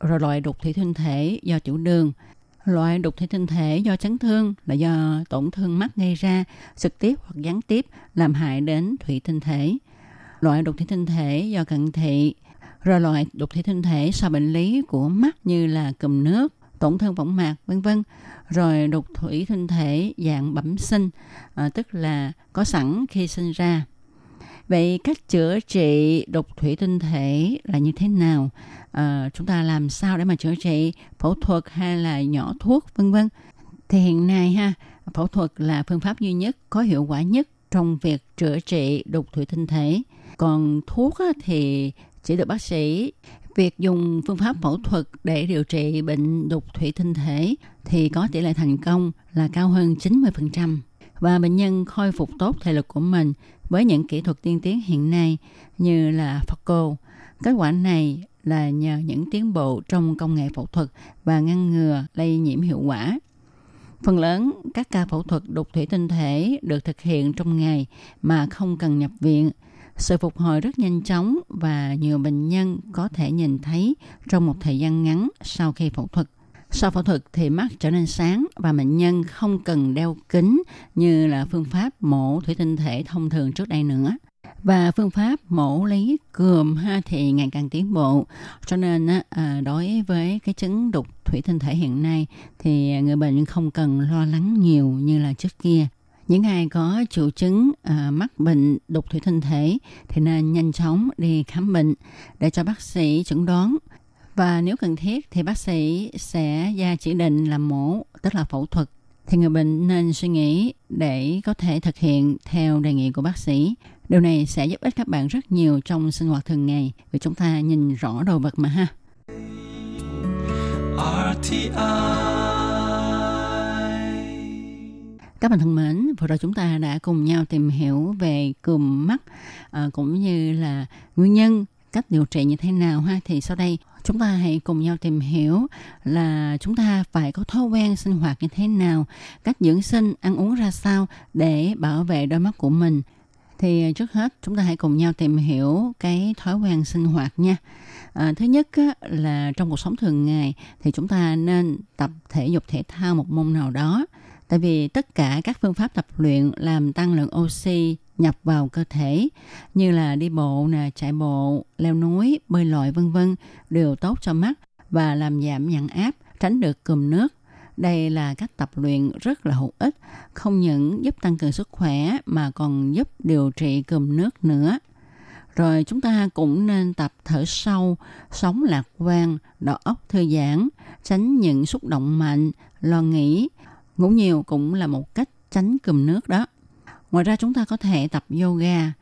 Rồi loại đục thủy tinh thể do tiểu đường, loại đục thủy tinh thể do chấn thương là do tổn thương mắt gây ra trực tiếp hoặc gián tiếp làm hại đến thủy tinh thể. Loại đục thủy tinh thể do cận thị, rồi loại đục thủy tinh thể do bệnh lý của mắt như là cùm nước, tổn thương võng mạc, vân vân. Rồi đục thủy tinh thể dạng bẩm sinh, à, tức là có sẵn khi sinh ra. Vậy cách chữa trị đục thủy tinh thể là như thế nào? À, chúng ta làm sao để mà chữa trị phẫu thuật hay là nhỏ thuốc vân vân? Thì hiện nay ha, phẫu thuật là phương pháp duy nhất có hiệu quả nhất trong việc chữa trị đục thủy tinh thể. Còn thuốc thì chỉ được bác sĩ việc dùng phương pháp phẫu thuật để điều trị bệnh đục thủy tinh thể thì có tỷ lệ thành công là cao hơn 90% và bệnh nhân khôi phục tốt thể lực của mình với những kỹ thuật tiên tiến hiện nay như là phaco. Kết quả này là nhờ những tiến bộ trong công nghệ phẫu thuật và ngăn ngừa lây nhiễm hiệu quả. Phần lớn các ca phẫu thuật đục thủy tinh thể được thực hiện trong ngày mà không cần nhập viện. Sự phục hồi rất nhanh chóng và nhiều bệnh nhân có thể nhìn thấy trong một thời gian ngắn sau khi phẫu thuật. Sau phẫu thuật thì mắt trở nên sáng và bệnh nhân không cần đeo kính như là phương pháp mổ thủy tinh thể thông thường trước đây nữa. Và phương pháp mổ lấy cườm ha thì ngày càng tiến bộ. Cho nên à, đối với cái chứng đục thủy tinh thể hiện nay thì người bệnh không cần lo lắng nhiều như là trước kia. Những ai có triệu chứng à, mắc bệnh đục thủy tinh thể thì nên nhanh chóng đi khám bệnh để cho bác sĩ chẩn đoán và nếu cần thiết thì bác sĩ sẽ ra chỉ định làm mổ, tức là phẫu thuật. Thì người bệnh nên suy nghĩ để có thể thực hiện theo đề nghị của bác sĩ. Điều này sẽ giúp ích các bạn rất nhiều trong sinh hoạt thường ngày vì chúng ta nhìn rõ đồ vật mà ha. RTI các bạn thân mến, vừa rồi chúng ta đã cùng nhau tìm hiểu về cùm mắt à, cũng như là nguyên nhân cách điều trị như thế nào ha thì sau đây chúng ta hãy cùng nhau tìm hiểu là chúng ta phải có thói quen sinh hoạt như thế nào, cách dưỡng sinh, ăn uống ra sao để bảo vệ đôi mắt của mình. Thì ờ, trước hết chúng ta hãy cùng nhau tìm hiểu cái thói quen sinh hoạt nha. À, thứ nhất á, là trong cuộc sống thường ngày thì chúng ta nên tập thể dục thể thao một môn nào đó. Tại vì tất cả các phương pháp tập luyện làm tăng lượng oxy nhập vào cơ thể như là đi bộ nè, chạy bộ, leo núi, bơi lội vân vân đều tốt cho mắt và làm giảm nhãn áp, tránh được cùm nước. Đây là cách tập luyện rất là hữu ích, không những giúp tăng cường sức khỏe mà còn giúp điều trị cùm nước nữa. Rồi chúng ta cũng nên tập thở sâu, sống lạc quan, đầu óc thư giãn, tránh những xúc động mạnh, lo nghĩ. Ngủ nhiều cũng là một cách tránh cùm nước đó. Ngoài ra chúng ta có thể tập yoga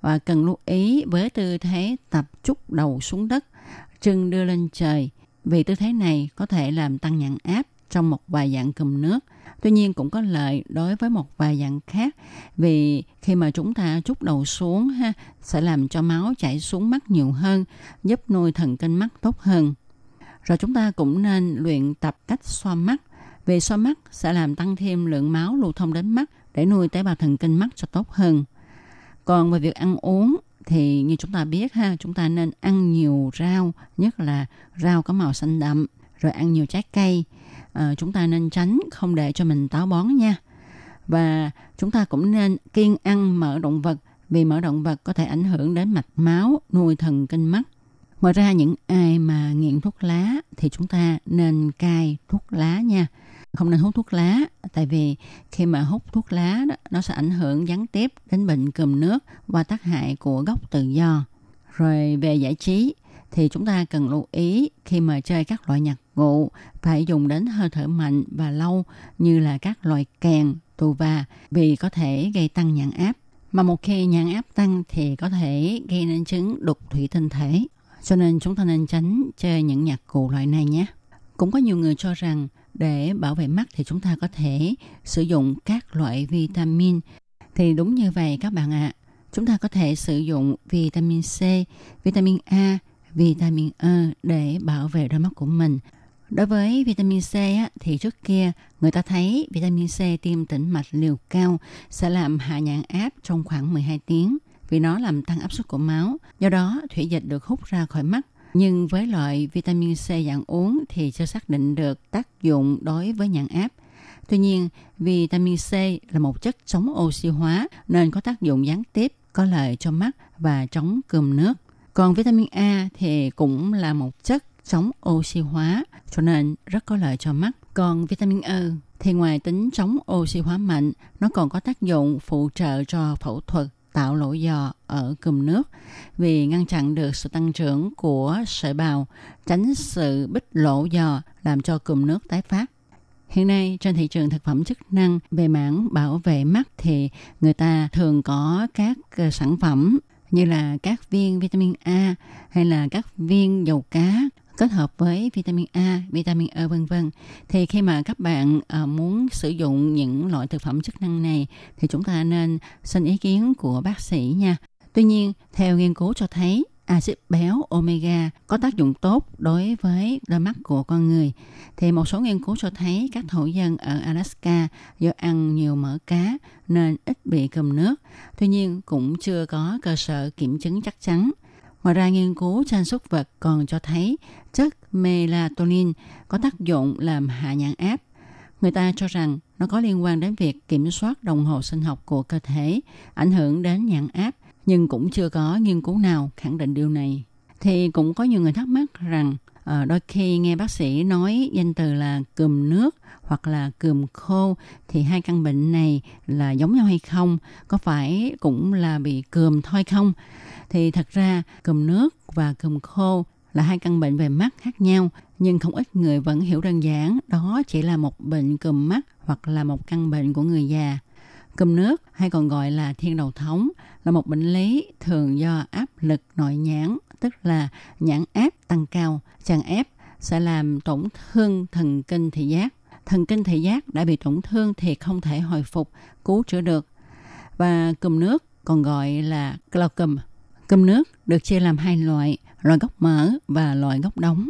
và cần lưu ý với tư thế tập chúc đầu xuống đất, chân đưa lên trời vì tư thế này có thể làm tăng nhận áp trong một vài dạng cùm nước. Tuy nhiên cũng có lợi đối với một vài dạng khác vì khi mà chúng ta chúc đầu xuống ha sẽ làm cho máu chảy xuống mắt nhiều hơn, giúp nuôi thần kinh mắt tốt hơn. Rồi chúng ta cũng nên luyện tập cách xoa mắt về xoa mắt sẽ làm tăng thêm lượng máu lưu thông đến mắt để nuôi tế bào thần kinh mắt cho tốt hơn. Còn về việc ăn uống thì như chúng ta biết ha, chúng ta nên ăn nhiều rau, nhất là rau có màu xanh đậm, rồi ăn nhiều trái cây. À, chúng ta nên tránh không để cho mình táo bón nha. Và chúng ta cũng nên kiêng ăn mỡ động vật vì mỡ động vật có thể ảnh hưởng đến mạch máu, nuôi thần kinh mắt. Ngoài ra những ai mà nghiện thuốc lá thì chúng ta nên cai thuốc lá nha không nên hút thuốc lá tại vì khi mà hút thuốc lá đó, nó sẽ ảnh hưởng gián tiếp đến bệnh cùm nước và tác hại của gốc tự do. Rồi về giải trí thì chúng ta cần lưu ý khi mà chơi các loại nhạc cụ phải dùng đến hơi thở mạnh và lâu như là các loại kèn, tù và vì có thể gây tăng nhãn áp. Mà một khi nhãn áp tăng thì có thể gây nên chứng đục thủy tinh thể. Cho nên chúng ta nên tránh chơi những nhạc cụ loại này nhé. Cũng có nhiều người cho rằng để bảo vệ mắt thì chúng ta có thể sử dụng các loại vitamin. Thì đúng như vậy các bạn ạ. À. Chúng ta có thể sử dụng vitamin C, vitamin A, vitamin E để bảo vệ đôi mắt của mình. Đối với vitamin C á, thì trước kia người ta thấy vitamin C tiêm tĩnh mạch liều cao sẽ làm hạ nhãn áp trong khoảng 12 tiếng vì nó làm tăng áp suất của máu. Do đó, thủy dịch được hút ra khỏi mắt. Nhưng với loại vitamin C dạng uống thì chưa xác định được tác dụng đối với nhãn áp. Tuy nhiên, vitamin C là một chất chống oxy hóa nên có tác dụng gián tiếp có lợi cho mắt và chống cườm nước. Còn vitamin A thì cũng là một chất chống oxy hóa cho nên rất có lợi cho mắt. Còn vitamin E thì ngoài tính chống oxy hóa mạnh, nó còn có tác dụng phụ trợ cho phẫu thuật tạo lỗ giò ở cùm nước vì ngăn chặn được sự tăng trưởng của sợi bào, tránh sự bích lỗ giò làm cho cùm nước tái phát. Hiện nay trên thị trường thực phẩm chức năng về mảng bảo vệ mắt thì người ta thường có các ờ, sản phẩm như là các viên vitamin A hay là các viên dầu cá kết hợp với vitamin A, vitamin E vân vân. Thì khi mà các bạn uh, muốn sử dụng những loại thực phẩm chức năng này thì chúng ta nên xin ý kiến của bác sĩ nha. Tuy nhiên, theo nghiên cứu cho thấy axit béo omega có tác dụng tốt đối với đôi mắt của con người. Thì một số nghiên cứu cho thấy các thổ dân ở Alaska do ăn nhiều mỡ cá nên ít bị cầm nước. Tuy nhiên cũng chưa có cơ sở kiểm chứng chắc chắn. Ngoài ra nghiên cứu trên súc vật còn cho thấy chất melatonin có tác dụng làm hạ nhãn áp. Người ta cho rằng nó có liên quan đến việc kiểm soát đồng hồ sinh học của cơ thể, ảnh hưởng đến nhãn áp nhưng cũng chưa có nghiên cứu nào khẳng định điều này. Thì cũng có nhiều người thắc mắc rằng ờ, đôi khi nghe bác sĩ nói danh từ là cùm nước hoặc là cườm khô thì hai căn bệnh này là giống nhau hay không? Có phải cũng là bị cườm thôi không? Thì thật ra cườm nước và cườm khô là hai căn bệnh về mắt khác nhau nhưng không ít người vẫn hiểu đơn giản đó chỉ là một bệnh cùm mắt hoặc là một căn bệnh của người già. Cùm nước hay còn gọi là thiên đầu thống là một bệnh lý thường do áp lực nội nhãn, tức là nhãn áp tăng cao. Chàng ép sẽ làm tổn thương thần kinh thị giác. Thần kinh thị giác đã bị tổn thương thì không thể hồi phục, cứu chữa được. Và cùm nước còn gọi là glaucum. Cùm nước được chia làm hai loại, loại gốc mở và loại gốc đóng.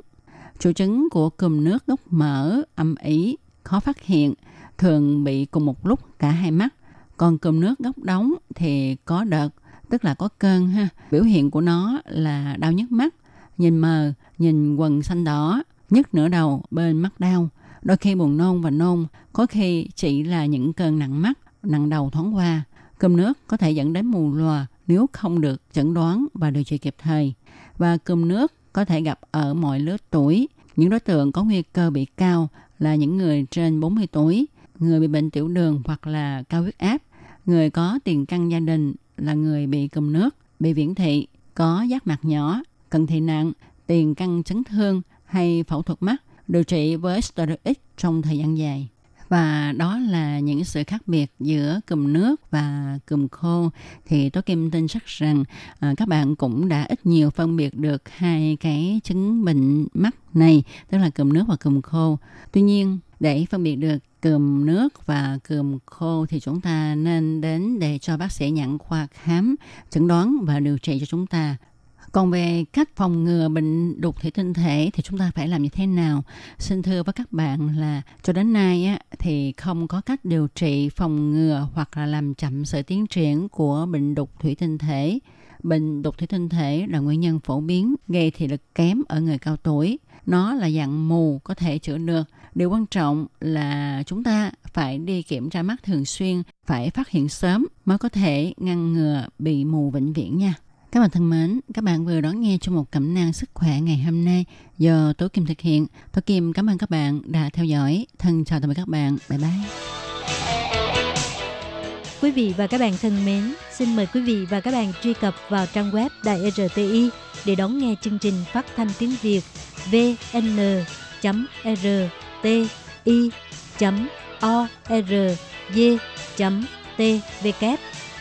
Triệu chứng của cùm nước gốc mở âm ý khó phát hiện, thường bị cùng một lúc cả hai mắt còn cơm nước gốc đóng thì có đợt, tức là có cơn ha. Biểu hiện của nó là đau nhức mắt, nhìn mờ, nhìn quần xanh đỏ, nhức nửa đầu bên mắt đau. Đôi khi buồn nôn và nôn, có khi chỉ là những cơn nặng mắt, nặng đầu thoáng qua. Cơm nước có thể dẫn đến mù lòa nếu không được chẩn đoán và điều trị kịp thời. Và cơm nước có thể gặp ở mọi lứa tuổi. Những đối tượng có nguy cơ bị cao là những người trên 40 tuổi, người bị bệnh tiểu đường hoặc là cao huyết áp, người có tiền căn gia đình là người bị cùm nước, bị viễn thị, có giác mạc nhỏ, cận thị nặng, tiền căn chấn thương hay phẫu thuật mắt, điều trị với steroid trong thời gian dài. Và đó là những sự khác biệt giữa cùm nước và cùm khô. Thì tôi Kim tin chắc rằng à, các bạn cũng đã ít nhiều phân biệt được hai cái chứng bệnh mắt này, tức là cùm nước và cùm khô. Tuy nhiên, để phân biệt được cườm nước và cườm khô thì chúng ta nên đến để cho bác sĩ nhận khoa khám, chẩn đoán và điều trị cho chúng ta. Còn về cách phòng ngừa bệnh đục thủy tinh thể thì chúng ta phải làm như thế nào? Xin thưa với các bạn là cho đến nay á, thì không có cách điều trị phòng ngừa hoặc là làm chậm sự tiến triển của bệnh đục thủy tinh thể. Bệnh đục thủy tinh thể là nguyên nhân phổ biến gây thị lực kém ở người cao tuổi. Nó là dạng mù có thể chữa được điều quan trọng là chúng ta phải đi kiểm tra mắt thường xuyên phải phát hiện sớm mới có thể ngăn ngừa bị mù vĩnh viễn nha các bạn thân mến, các bạn vừa đón nghe trong một cẩm nang sức khỏe ngày hôm nay do Tố Kim thực hiện. Tố Kim cảm ơn các bạn đã theo dõi. Thân chào tạm biệt các bạn. Bye bye. Quý vị và các bạn thân mến, xin mời quý vị và các bạn truy cập vào trang web Đài RTI để đón nghe chương trình phát thanh tiếng Việt vn.rti.org.tvk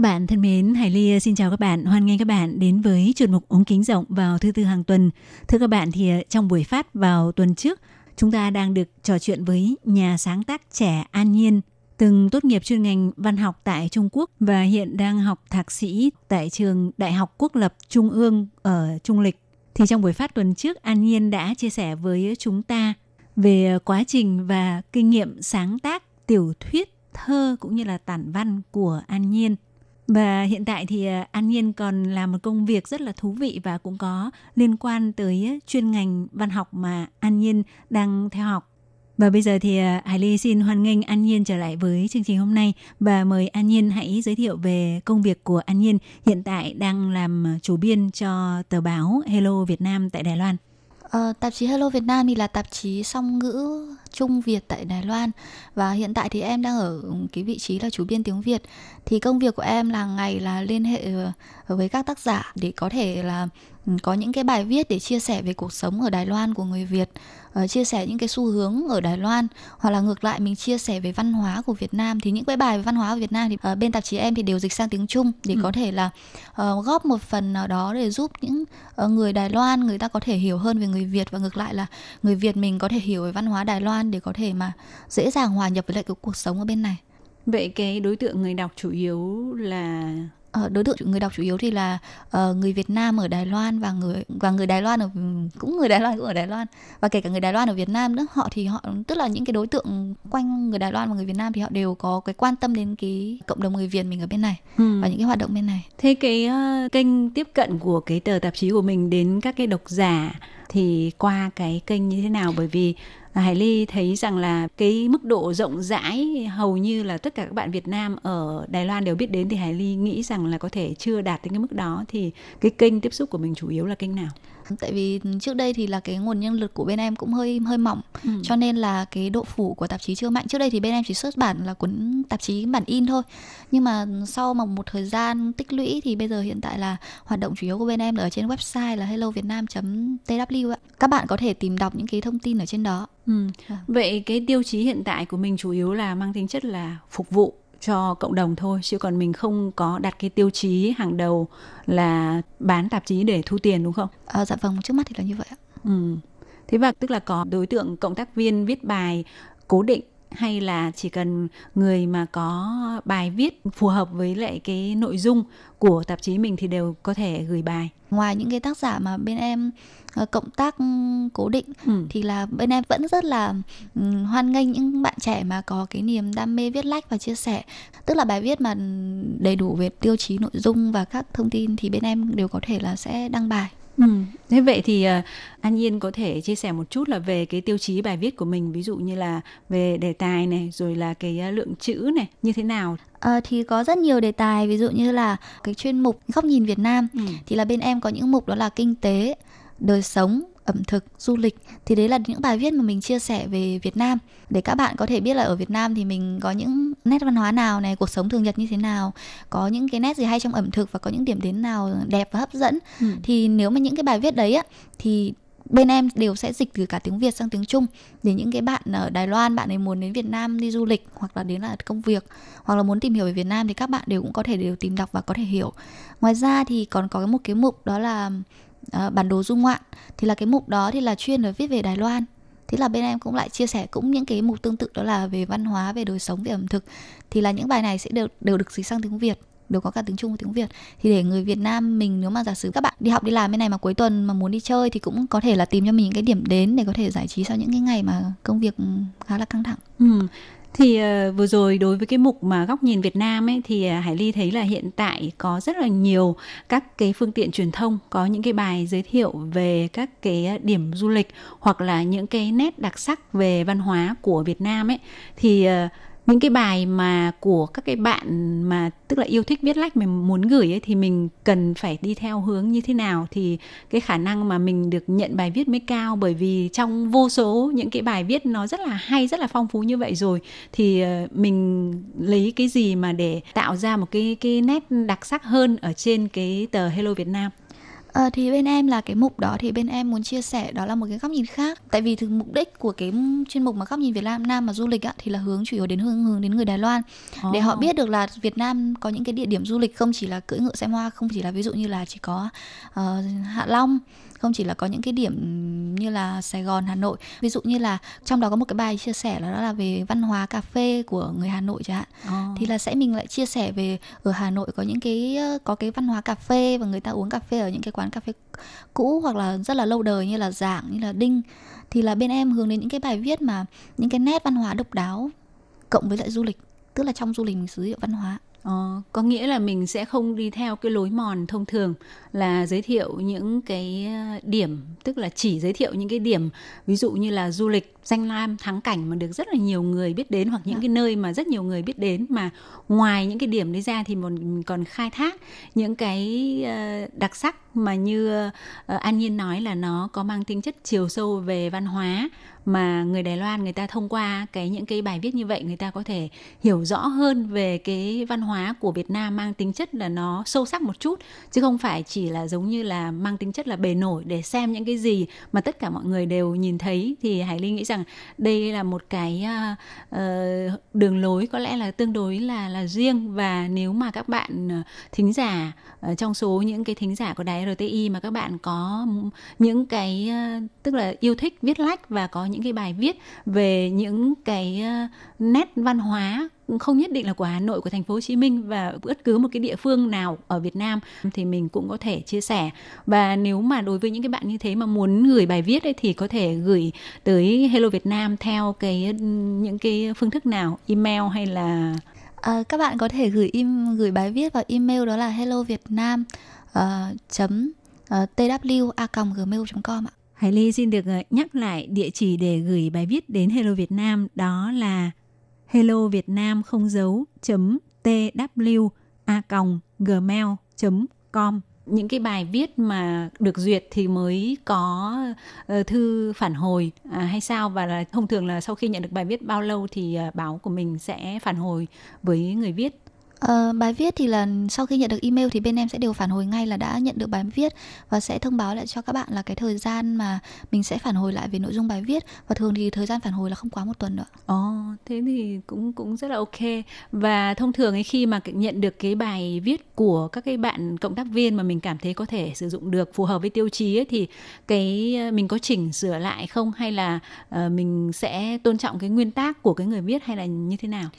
Các bạn thân mến, Hải Ly xin chào các bạn. Hoan nghênh các bạn đến với chuyên mục ống kính rộng vào thứ tư hàng tuần. Thưa các bạn thì ờ, trong buổi phát vào tuần trước, chúng ta đang được trò chuyện với nhà sáng tác trẻ An Nhiên, từng tốt nghiệp chuyên ngành văn học tại Trung Quốc và hiện đang học thạc sĩ tại trường Đại học Quốc lập Trung ương ở Trung Lịch. Thì trong buổi phát tuần trước, An Nhiên đã chia sẻ với chúng ta về quá trình và kinh nghiệm sáng tác tiểu thuyết, thơ cũng như là tản văn của An Nhiên. Và hiện tại thì à, An Nhiên còn làm một công việc rất là thú vị và cũng có liên quan tới à, chuyên ngành văn học mà An Nhiên đang theo học. Và bây giờ thì à, Hải Ly xin hoan nghênh An Nhiên trở lại với chương trình hôm nay và mời An Nhiên hãy giới thiệu về công việc của An Nhiên hiện tại đang làm chủ biên cho tờ báo Hello Việt Nam tại Đài Loan. Ờ, tạp chí Hello Việt Nam thì là tạp chí song ngữ Trung Việt tại Đài Loan. Và hiện tại thì em đang ở cái vị trí là chủ biên tiếng Việt. Thì công việc của em là ngày là liên hệ ờ, với các tác giả để có thể là có những cái bài viết để chia sẻ về cuộc sống ở Đài Loan của người Việt uh, chia sẻ những cái xu hướng ở Đài Loan hoặc là ngược lại mình chia sẻ về văn hóa của Việt Nam thì những cái bài về văn hóa của Việt Nam thì uh, bên tạp chí em thì đều dịch sang tiếng Trung để ừ. có thể là uh, góp một phần nào đó để giúp những uh, người Đài Loan người ta có thể hiểu hơn về người Việt và ngược lại là người Việt mình có thể hiểu về văn hóa Đài Loan để có thể mà dễ dàng hòa nhập với lại cái cuộc sống ở bên này. Vậy cái đối tượng người đọc chủ yếu là đối tượng người đọc chủ yếu thì là uh, người Việt Nam ở Đài Loan và người và người Đài Loan ở cũng người Đài Loan cũng ở Đài Loan và kể cả người Đài Loan ở Việt Nam nữa họ thì họ tức là những cái đối tượng quanh người Đài Loan và người Việt Nam thì họ đều có cái quan tâm đến cái cộng đồng người Việt mình ở bên này ừ. và những cái hoạt động bên này. Thế cái uh, kênh tiếp cận của cái tờ tạp chí của mình đến các cái độc giả thì qua cái kênh như thế nào bởi vì Hải Ly thấy rằng là cái mức độ rộng rãi hầu như là tất cả các bạn Việt Nam ở Đài Loan đều biết đến, thì Hải Ly nghĩ rằng là có thể chưa đạt đến cái mức đó thì cái kênh tiếp xúc của mình chủ yếu là kênh nào? Tại vì trước đây thì là cái nguồn nhân lực của bên em cũng hơi hơi mỏng ừ. cho nên là cái độ phủ của tạp chí chưa mạnh trước đây thì bên em chỉ xuất bản là cuốn tạp chí bản in thôi nhưng mà sau mà một thời gian tích lũy thì bây giờ hiện tại là hoạt động chủ yếu của bên em là ở trên website là hellovietnam.tw các bạn có thể tìm đọc những cái thông tin ở trên đó ừ. Vâng. vậy cái tiêu chí hiện tại của mình chủ yếu là mang tính chất là phục vụ cho cộng đồng thôi chứ còn mình không có đặt cái tiêu chí hàng đầu là bán tạp chí để thu tiền đúng không? À, dạ vâng, trước mắt thì là như vậy ạ. Ừ. Thế và tức là có đối tượng cộng tác viên viết bài cố định hay là chỉ cần người mà có bài viết phù hợp với lại cái nội dung của tạp chí mình thì đều có thể gửi bài. Ngoài những cái tác giả mà bên em ờ, cộng tác cố định ừ. thì là bên em vẫn rất là hoan nghênh những bạn trẻ mà có cái niềm đam mê viết lách và chia sẻ. Tức là bài viết mà đầy đủ về tiêu chí nội dung và các thông tin thì bên em đều có thể là sẽ đăng bài Ừ. Thế vậy thì uh, An Nhiên có thể chia sẻ một chút là về cái tiêu chí bài viết của mình ví dụ như là về đề tài này rồi là cái uh, lượng chữ này như thế nào? À, thì có rất nhiều đề tài ví dụ như là cái chuyên mục góc nhìn Việt Nam ừ. thì là bên em có những mục đó là kinh tế, đời sống, ẩm thực, du lịch thì đấy là những bài viết mà mình chia sẻ về Việt Nam để các bạn có thể biết là ở Việt Nam thì mình có những nét văn hóa nào này, cuộc sống thường nhật như thế nào, có những cái nét gì hay trong ẩm thực và có những điểm đến nào đẹp và hấp dẫn. Ừ. Thì nếu mà những cái bài viết đấy á thì bên em đều sẽ dịch từ cả tiếng Việt sang tiếng Trung để những cái bạn ở Đài Loan bạn ấy muốn đến Việt Nam đi du lịch hoặc là đến là công việc hoặc là muốn tìm hiểu về Việt Nam thì các bạn đều cũng có thể đều tìm đọc và có thể hiểu. Ngoài ra thì còn có một cái mục đó là uh, bản đồ du ngoạn thì là cái mục đó thì là chuyên là viết về Đài Loan thế là bên em cũng lại chia sẻ cũng những cái mục tương tự đó là về văn hóa về đời sống về ẩm thực thì là những bài này sẽ đều đều được dịch sang tiếng việt đều có cả tiếng Trung và tiếng Việt thì để người Việt Nam mình nếu mà giả sử các bạn đi học đi làm bên này mà cuối tuần mà muốn đi chơi thì cũng có thể là tìm cho mình những cái điểm đến để có thể giải trí sau những cái ngày mà công việc khá là căng thẳng. Ừ. Thì uh, vừa rồi đối với cái mục mà góc nhìn Việt Nam ấy thì uh, Hải Ly thấy là hiện tại có rất là nhiều các cái phương tiện truyền thông có những cái bài giới thiệu về các cái ờ, điểm du lịch hoặc là những cái nét đặc sắc về văn hóa của Việt Nam ấy. Thì uh, những cái bài mà của các cái bạn mà, tức là yêu thích viết lách mình muốn gửi ấy, thì mình cần phải đi theo hướng như thế nào? Thì cái khả năng mà mình được nhận bài viết mới cao, bởi vì trong vô số những cái bài viết nó rất là hay, rất là phong phú như vậy rồi, thì ờ, mình lấy cái gì mà để tạo ra một cái cái nét đặc sắc hơn ở trên cái tờ Hello Việt Nam? À, thì bên em là cái mục đó thì bên em muốn chia sẻ đó là một cái góc nhìn khác tại vì thực mục đích của cái chuyên mục mà góc nhìn Việt Nam Nam mà du lịch ạ thì là hướng chủ yếu đến hướng hướng đến người Đài Loan oh. để họ biết được là Việt Nam có những cái địa điểm du lịch không chỉ là cưỡi ngựa xem hoa không chỉ là ví dụ như là chỉ có uh, Hạ Long không chỉ là có những cái điểm như là Sài Gòn, Hà Nội. Ví dụ như là trong đó có một cái bài chia sẻ là đó là về văn hóa cà phê của người Hà Nội chẳng hạn. Oh. Thì là sẽ mình lại chia sẻ về ở Hà Nội có những cái có cái văn hóa cà phê và người ta uống cà phê ở những cái quán cà phê cũ hoặc là rất là lâu đời như là Giảng như là Đinh thì là bên em hướng đến những cái bài viết mà những cái nét văn hóa độc đáo cộng với lại du lịch tức là trong du lịch mình sử dụng văn hóa Ờ, có nghĩa là mình sẽ không đi theo cái lối mòn thông thường là giới thiệu những cái ờ, điểm tức là chỉ giới thiệu những cái điểm ví dụ như là du lịch danh lam thắng cảnh mà được rất là nhiều người biết đến hoặc những dạ. cái nơi mà rất nhiều người biết đến mà ngoài những cái điểm đấy ra thì mình còn khai thác những cái ờ, đặc sắc mà như An Nhiên nói là nó có mang tính chất chiều sâu về văn hóa mà người Đài Loan người ta thông qua cái những cái bài viết như vậy người ta có thể hiểu rõ hơn về cái văn hóa của Việt Nam mang tính chất là nó sâu sắc một chút chứ không phải chỉ là giống như là mang tính chất là bề nổi để xem những cái gì mà tất cả mọi người đều nhìn thấy thì Hải Ly nghĩ rằng đây là một cái uh, đường lối có lẽ là tương đối là là riêng. Và nếu mà các bạn ờ, thính giả uh, trong số những cái thính giả của đài RTI mà các bạn có những cái uh, tức là yêu thích viết lách và có những cái bài viết về những cái uh, nét văn hóa không nhất định là của Hà Nội của thành phố Hồ Chí Minh và bất cứ một cái địa phương nào ở Việt Nam thì mình cũng có thể chia sẻ. Và nếu mà đối với những cái bạn như thế mà muốn gửi bài viết ấy thì có thể gửi tới Hello Việt Nam theo cái những cái phương thức nào? Email hay là? À, các bạn có thể gửi im gửi bài viết vào email đó là hello việt nam uh, chấm uh, tw a gmail com ạ. Hải Ly xin được ờ, nhắc lại địa chỉ để gửi bài viết đến Hello Việt Nam đó là hello việt nam không dấu chấm tw a gmail com. Những cái bài viết mà được duyệt thì mới có uh, thư phản hồi à, hay sao? Và là thông thường là sau khi nhận được bài viết bao lâu thì uh, báo của mình sẽ phản hồi với người viết. Ờ, bài viết thì là sau khi nhận được email thì bên em sẽ đều phản hồi ngay là đã nhận được bài viết và sẽ thông báo lại cho các bạn là cái thời gian mà mình sẽ phản hồi lại về nội dung bài viết và thường thì thời gian phản hồi là không quá một tuần nữa. Ồ, oh, thế thì cũng cũng rất là ok. Và thông thường ấy khi mà nhận được cái bài viết của các cái bạn cộng tác viên mà mình cảm thấy có thể sử dụng được phù hợp với tiêu chí ấy, thì cái ờ, mình có chỉnh sửa lại không hay là uh, mình sẽ tôn trọng cái nguyên tắc của cái người viết hay là như thế nào?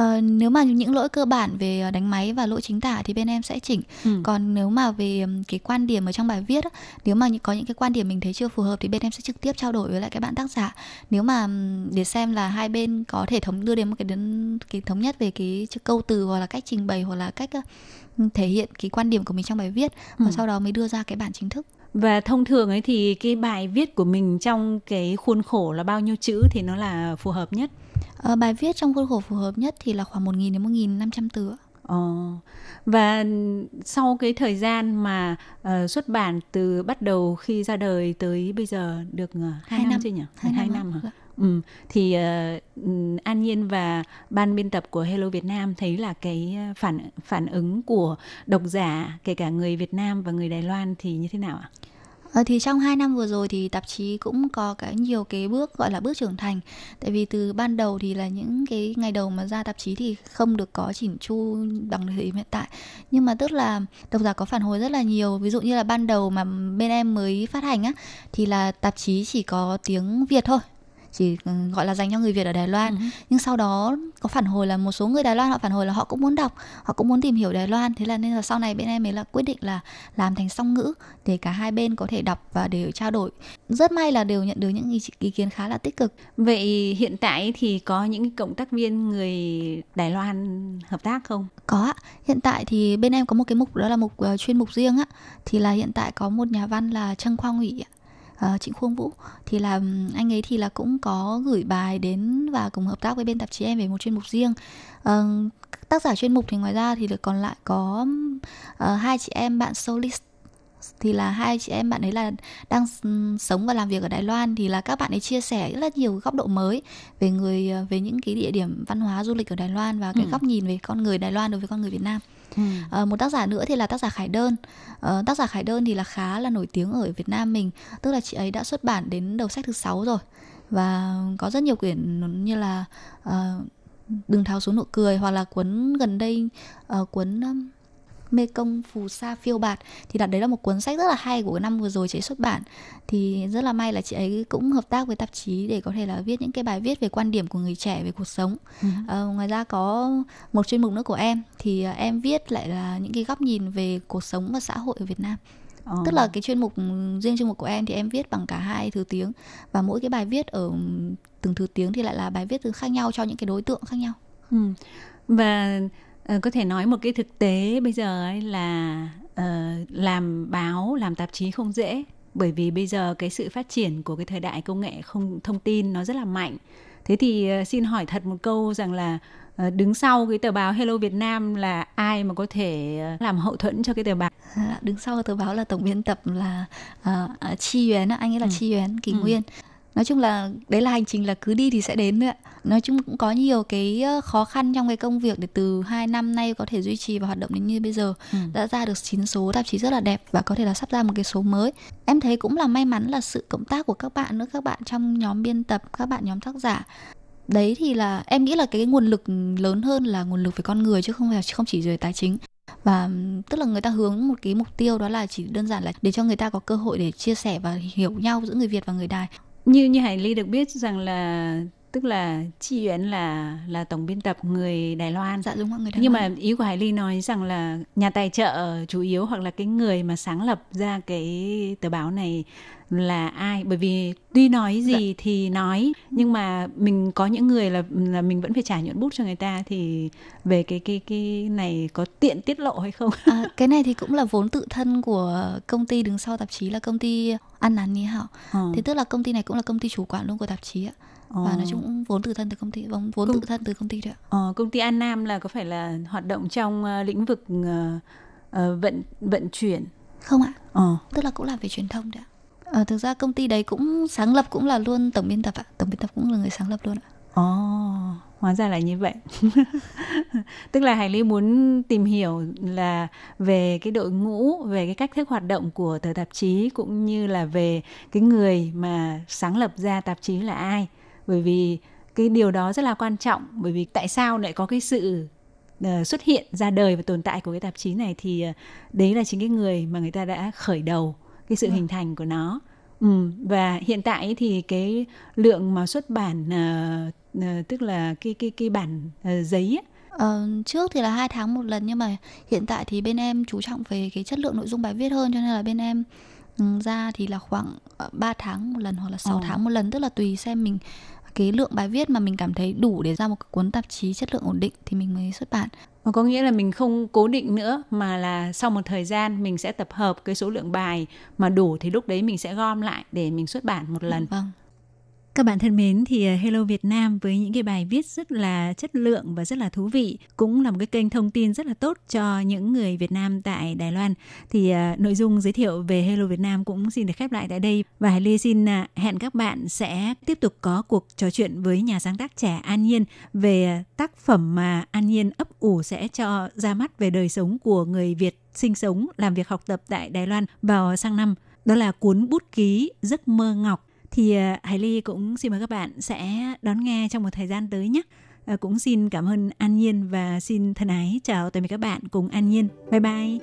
Uh, nếu mà những lỗi cơ bản về ờ, đánh máy và lỗi chính tả thì bên em sẽ chỉnh ừ. còn nếu mà về cái quan điểm ở trong bài viết nếu mà có những cái quan điểm mình thấy chưa phù hợp thì bên em sẽ trực tiếp trao đổi với lại các bạn tác giả nếu mà để xem là hai bên có thể thống đưa đến một cái đến cái thống nhất về cái câu từ hoặc là cách trình bày hoặc là cách thể hiện cái quan điểm của mình trong bài viết và ừ. sau đó mới đưa ra cái bản chính thức và thông thường ấy thì cái bài viết của mình trong cái khuôn khổ là bao nhiêu chữ thì nó là phù hợp nhất À, bài viết trong khuôn khổ phù hợp nhất thì là khoảng 1.000 đến 1.500 từ. Ờ. Và sau cái thời gian mà uh, xuất bản từ bắt đầu khi ra đời tới bây giờ được uh, 2 năm, năm chứ nhỉ? Hai, hai năm, năm hả? Vâng. Ừ, thì uh, An Nhiên và ban biên tập của Hello Việt Nam thấy là cái phản phản ứng của độc giả kể cả người Việt Nam và người Đài Loan thì như thế nào ạ? À, Ờ, thì trong 2 năm vừa rồi thì tạp chí cũng có cái nhiều cái bước, gọi là, bước trưởng thành. Tại vì từ ban đầu thì là những cái ngày đầu mà ra tạp chí thì không được có chỉnh chu bằng thời điểm hiện tại. Nhưng mà tức là độc giả có phản hồi rất là nhiều. Ví dụ như là ban đầu mà bên em mới phát hành á, thì là tạp chí chỉ có tiếng Việt thôi chỉ ừ, gọi là dành cho người Việt ở Đài Loan. Ừ. Nhưng sau đó có phản hồi là một số người Đài Loan họ phản hồi là họ cũng muốn đọc, họ cũng muốn tìm hiểu Đài Loan. Thế là nên là sau này bên em mới là quyết định là làm thành song ngữ để cả hai bên có thể đọc và để trao đổi. Rất may là đều nhận được những ý, ý kiến khá là tích cực. Vậy hiện tại thì có những cộng tác viên người Đài Loan hợp tác không? Có ạ. Hiện tại thì bên em có một cái mục đó là mục uh, chuyên mục riêng á. Thì là hiện tại có một nhà văn là Trân Khoa Ngụy ạ uh, Trịnh Khuông Vũ thì là anh ấy thì là cũng có gửi bài đến và cùng hợp tác với bên tạp chí em về một chuyên mục riêng uh, tác giả chuyên mục thì ngoài ra thì còn lại có uh, hai chị em bạn solist thì là hai chị em bạn ấy là đang sống và làm việc ở Đài Loan thì là các bạn ấy chia sẻ rất là nhiều góc độ mới về người về những cái địa điểm văn hóa du lịch ở Đài Loan và cái ừ. góc nhìn về con người Đài Loan đối với con người Việt Nam. Ừ. À, một tác giả nữa thì là tác giả Khải Đơn. À, tác giả Khải Đơn thì là khá là nổi tiếng ở Việt Nam mình, tức là chị ấy đã xuất bản đến đầu sách thứ sáu rồi và có rất nhiều quyển như là uh, đừng tháo xuống nụ cười hoặc là cuốn gần đây uh, cuốn um, Mê công phù sa phiêu bạt. Thì đặt đấy là một cuốn sách rất là hay của năm vừa rồi chị ấy xuất bản. Thì rất là may là chị ấy cũng hợp tác với tạp chí để có thể là viết những cái bài viết về quan điểm của người trẻ về cuộc sống. Ừ. à, ngoài ra có một chuyên mục nữa của em. Thì ờ, em viết lại là những cái góc nhìn về cuộc sống và xã hội ở Việt Nam. Oh. tức là cái chuyên mục riêng chuyên mục của em thì em viết bằng cả hai thứ tiếng. Và mỗi cái bài viết ở từng thứ tiếng thì lại là bài viết từ khác nhau cho những cái đối tượng khác nhau. Ừ. và uh, có thể nói một cái thực tế bây giờ ấy là uh, làm báo làm tạp chí không dễ. Bởi vì bây giờ cái sự phát triển của cái thời đại công nghệ không thông tin nó rất là mạnh. Thế thì uh, xin hỏi thật một câu rằng là uh, đứng sau cái tờ báo Hello Việt Nam là ai mà có thể uh, làm hậu thuẫn cho cái tờ báo? À, đứng sau tờ báo là tổng biên tập là uh, Chi Yuan anh ấy là ừ. Chi Yuan Kỳ ừ. Nguyên. Nói chung là đấy là hành trình là cứ đi thì sẽ đến nữa nói chung cũng có nhiều cái khó khăn trong cái công việc để từ hai năm nay có thể duy trì và hoạt động đến như bây giờ. Ừ. đã ra được 9 số tạp chí rất là đẹp và có thể là sắp ra một cái số mới. Em thấy cũng là may mắn là sự cộng tác của các bạn nữa các bạn trong nhóm biên tập các bạn nhóm tác giả. Đấy thì là em nghĩ là cái nguồn lực lớn hơn là nguồn lực về con người chứ không phải không chỉ về tài chính. Và tức là người ta hướng một cái mục tiêu đó là chỉ đơn giản là để cho người ta có cơ hội để chia sẻ và hiểu nhau giữa người Việt và người Đài. Như như Hải Ly được biết rằng là tức là Chi Yến là là tổng biên tập người Đài Loan. Dạ đúng rồi, người Đài Nhưng Loan. mà ý của Hải Ly nói rằng là nhà tài trợ chủ yếu hoặc là cái người mà sáng lập ra cái tờ báo này là ai bởi vì tuy nói gì dạ. thì nói nhưng mà mình có những người là là mình vẫn phải trả nhuận bút cho người ta thì về cái cái cái này có tiện tiết lộ hay không à, cái này thì cũng là vốn tự thân của công ty đứng sau tạp chí là công ty ăn nắn Ni Hảo ừ. thế tức là công ty này cũng là công ty chủ quản luôn của tạp chí ạ và ờ. nói chung vốn tự thân từ công ty vốn vốn công, tự thân từ công ty đấy ạ. Ờ, công ty An Nam là có phải là hoạt động trong uh, lĩnh vực uh, uh, vận vận chuyển không ạ? Ờ. Tức là cũng làm về truyền thông đấy ạ. Ờ, thực ra công ty đấy cũng sáng lập cũng là luôn tổng biên tập ạ. Tổng biên tập cũng là người sáng lập luôn ạ. Ồ, oh, hóa ra là như vậy. <laughs> Tức là Hải Ly muốn tìm hiểu là về cái đội ngũ, về cái cách thức hoạt động của tờ tạp chí cũng như là về cái người mà sáng lập ra tạp chí là ai. Bởi vì cái điều đó rất là quan trọng bởi vì tại sao lại có cái sự uh, xuất hiện ra đời và tồn tại của cái tạp chí này thì uh, đấy là chính cái người mà người ta đã khởi đầu cái sự ừ. hình thành của nó ừ, và hiện tại thì cái lượng mà xuất bản uh, uh, tức là cái cái cái bản uh, giấy ấy, Ờ, trước thì là hai tháng một lần nhưng mà hiện tại thì bên em chú trọng về cái chất lượng nội dung bài viết hơn cho nên là bên em um, ra thì là khoảng 3 tháng một lần hoặc là 6 oh. tháng một lần tức là tùy xem mình cái lượng bài viết mà mình cảm thấy đủ để ra một cuốn tạp chí chất lượng ổn định thì mình mới xuất bản. Mà có nghĩa là mình không cố định nữa mà là sau một thời gian mình sẽ tập hợp cái số lượng bài mà đủ thì lúc đấy mình sẽ gom lại để mình xuất bản một lần. Vâng các bạn thân mến thì ờ, Hello Việt Nam với những cái bài viết rất là chất lượng và rất là thú vị cũng là một cái kênh thông tin rất là tốt cho những người Việt Nam tại Đài Loan. Thì uh, nội dung giới thiệu về Hello Việt Nam cũng xin được khép lại tại đây và Hải Lê xin uh, hẹn các bạn sẽ tiếp tục có cuộc trò chuyện với nhà sáng tác trẻ An Nhiên về tác phẩm mà An Nhiên ấp ủ sẽ cho ra mắt về đời sống của người Việt sinh sống, làm việc học tập tại Đài Loan vào sang năm. Đó là cuốn bút ký Giấc mơ ngọc thì ờ, Hải Ly cũng xin mời các bạn sẽ đón nghe trong một thời gian tới nhé. À, cũng xin cảm ơn An Nhiên và xin thân ái chào tạm biệt các bạn cùng An Nhiên. Bye bye.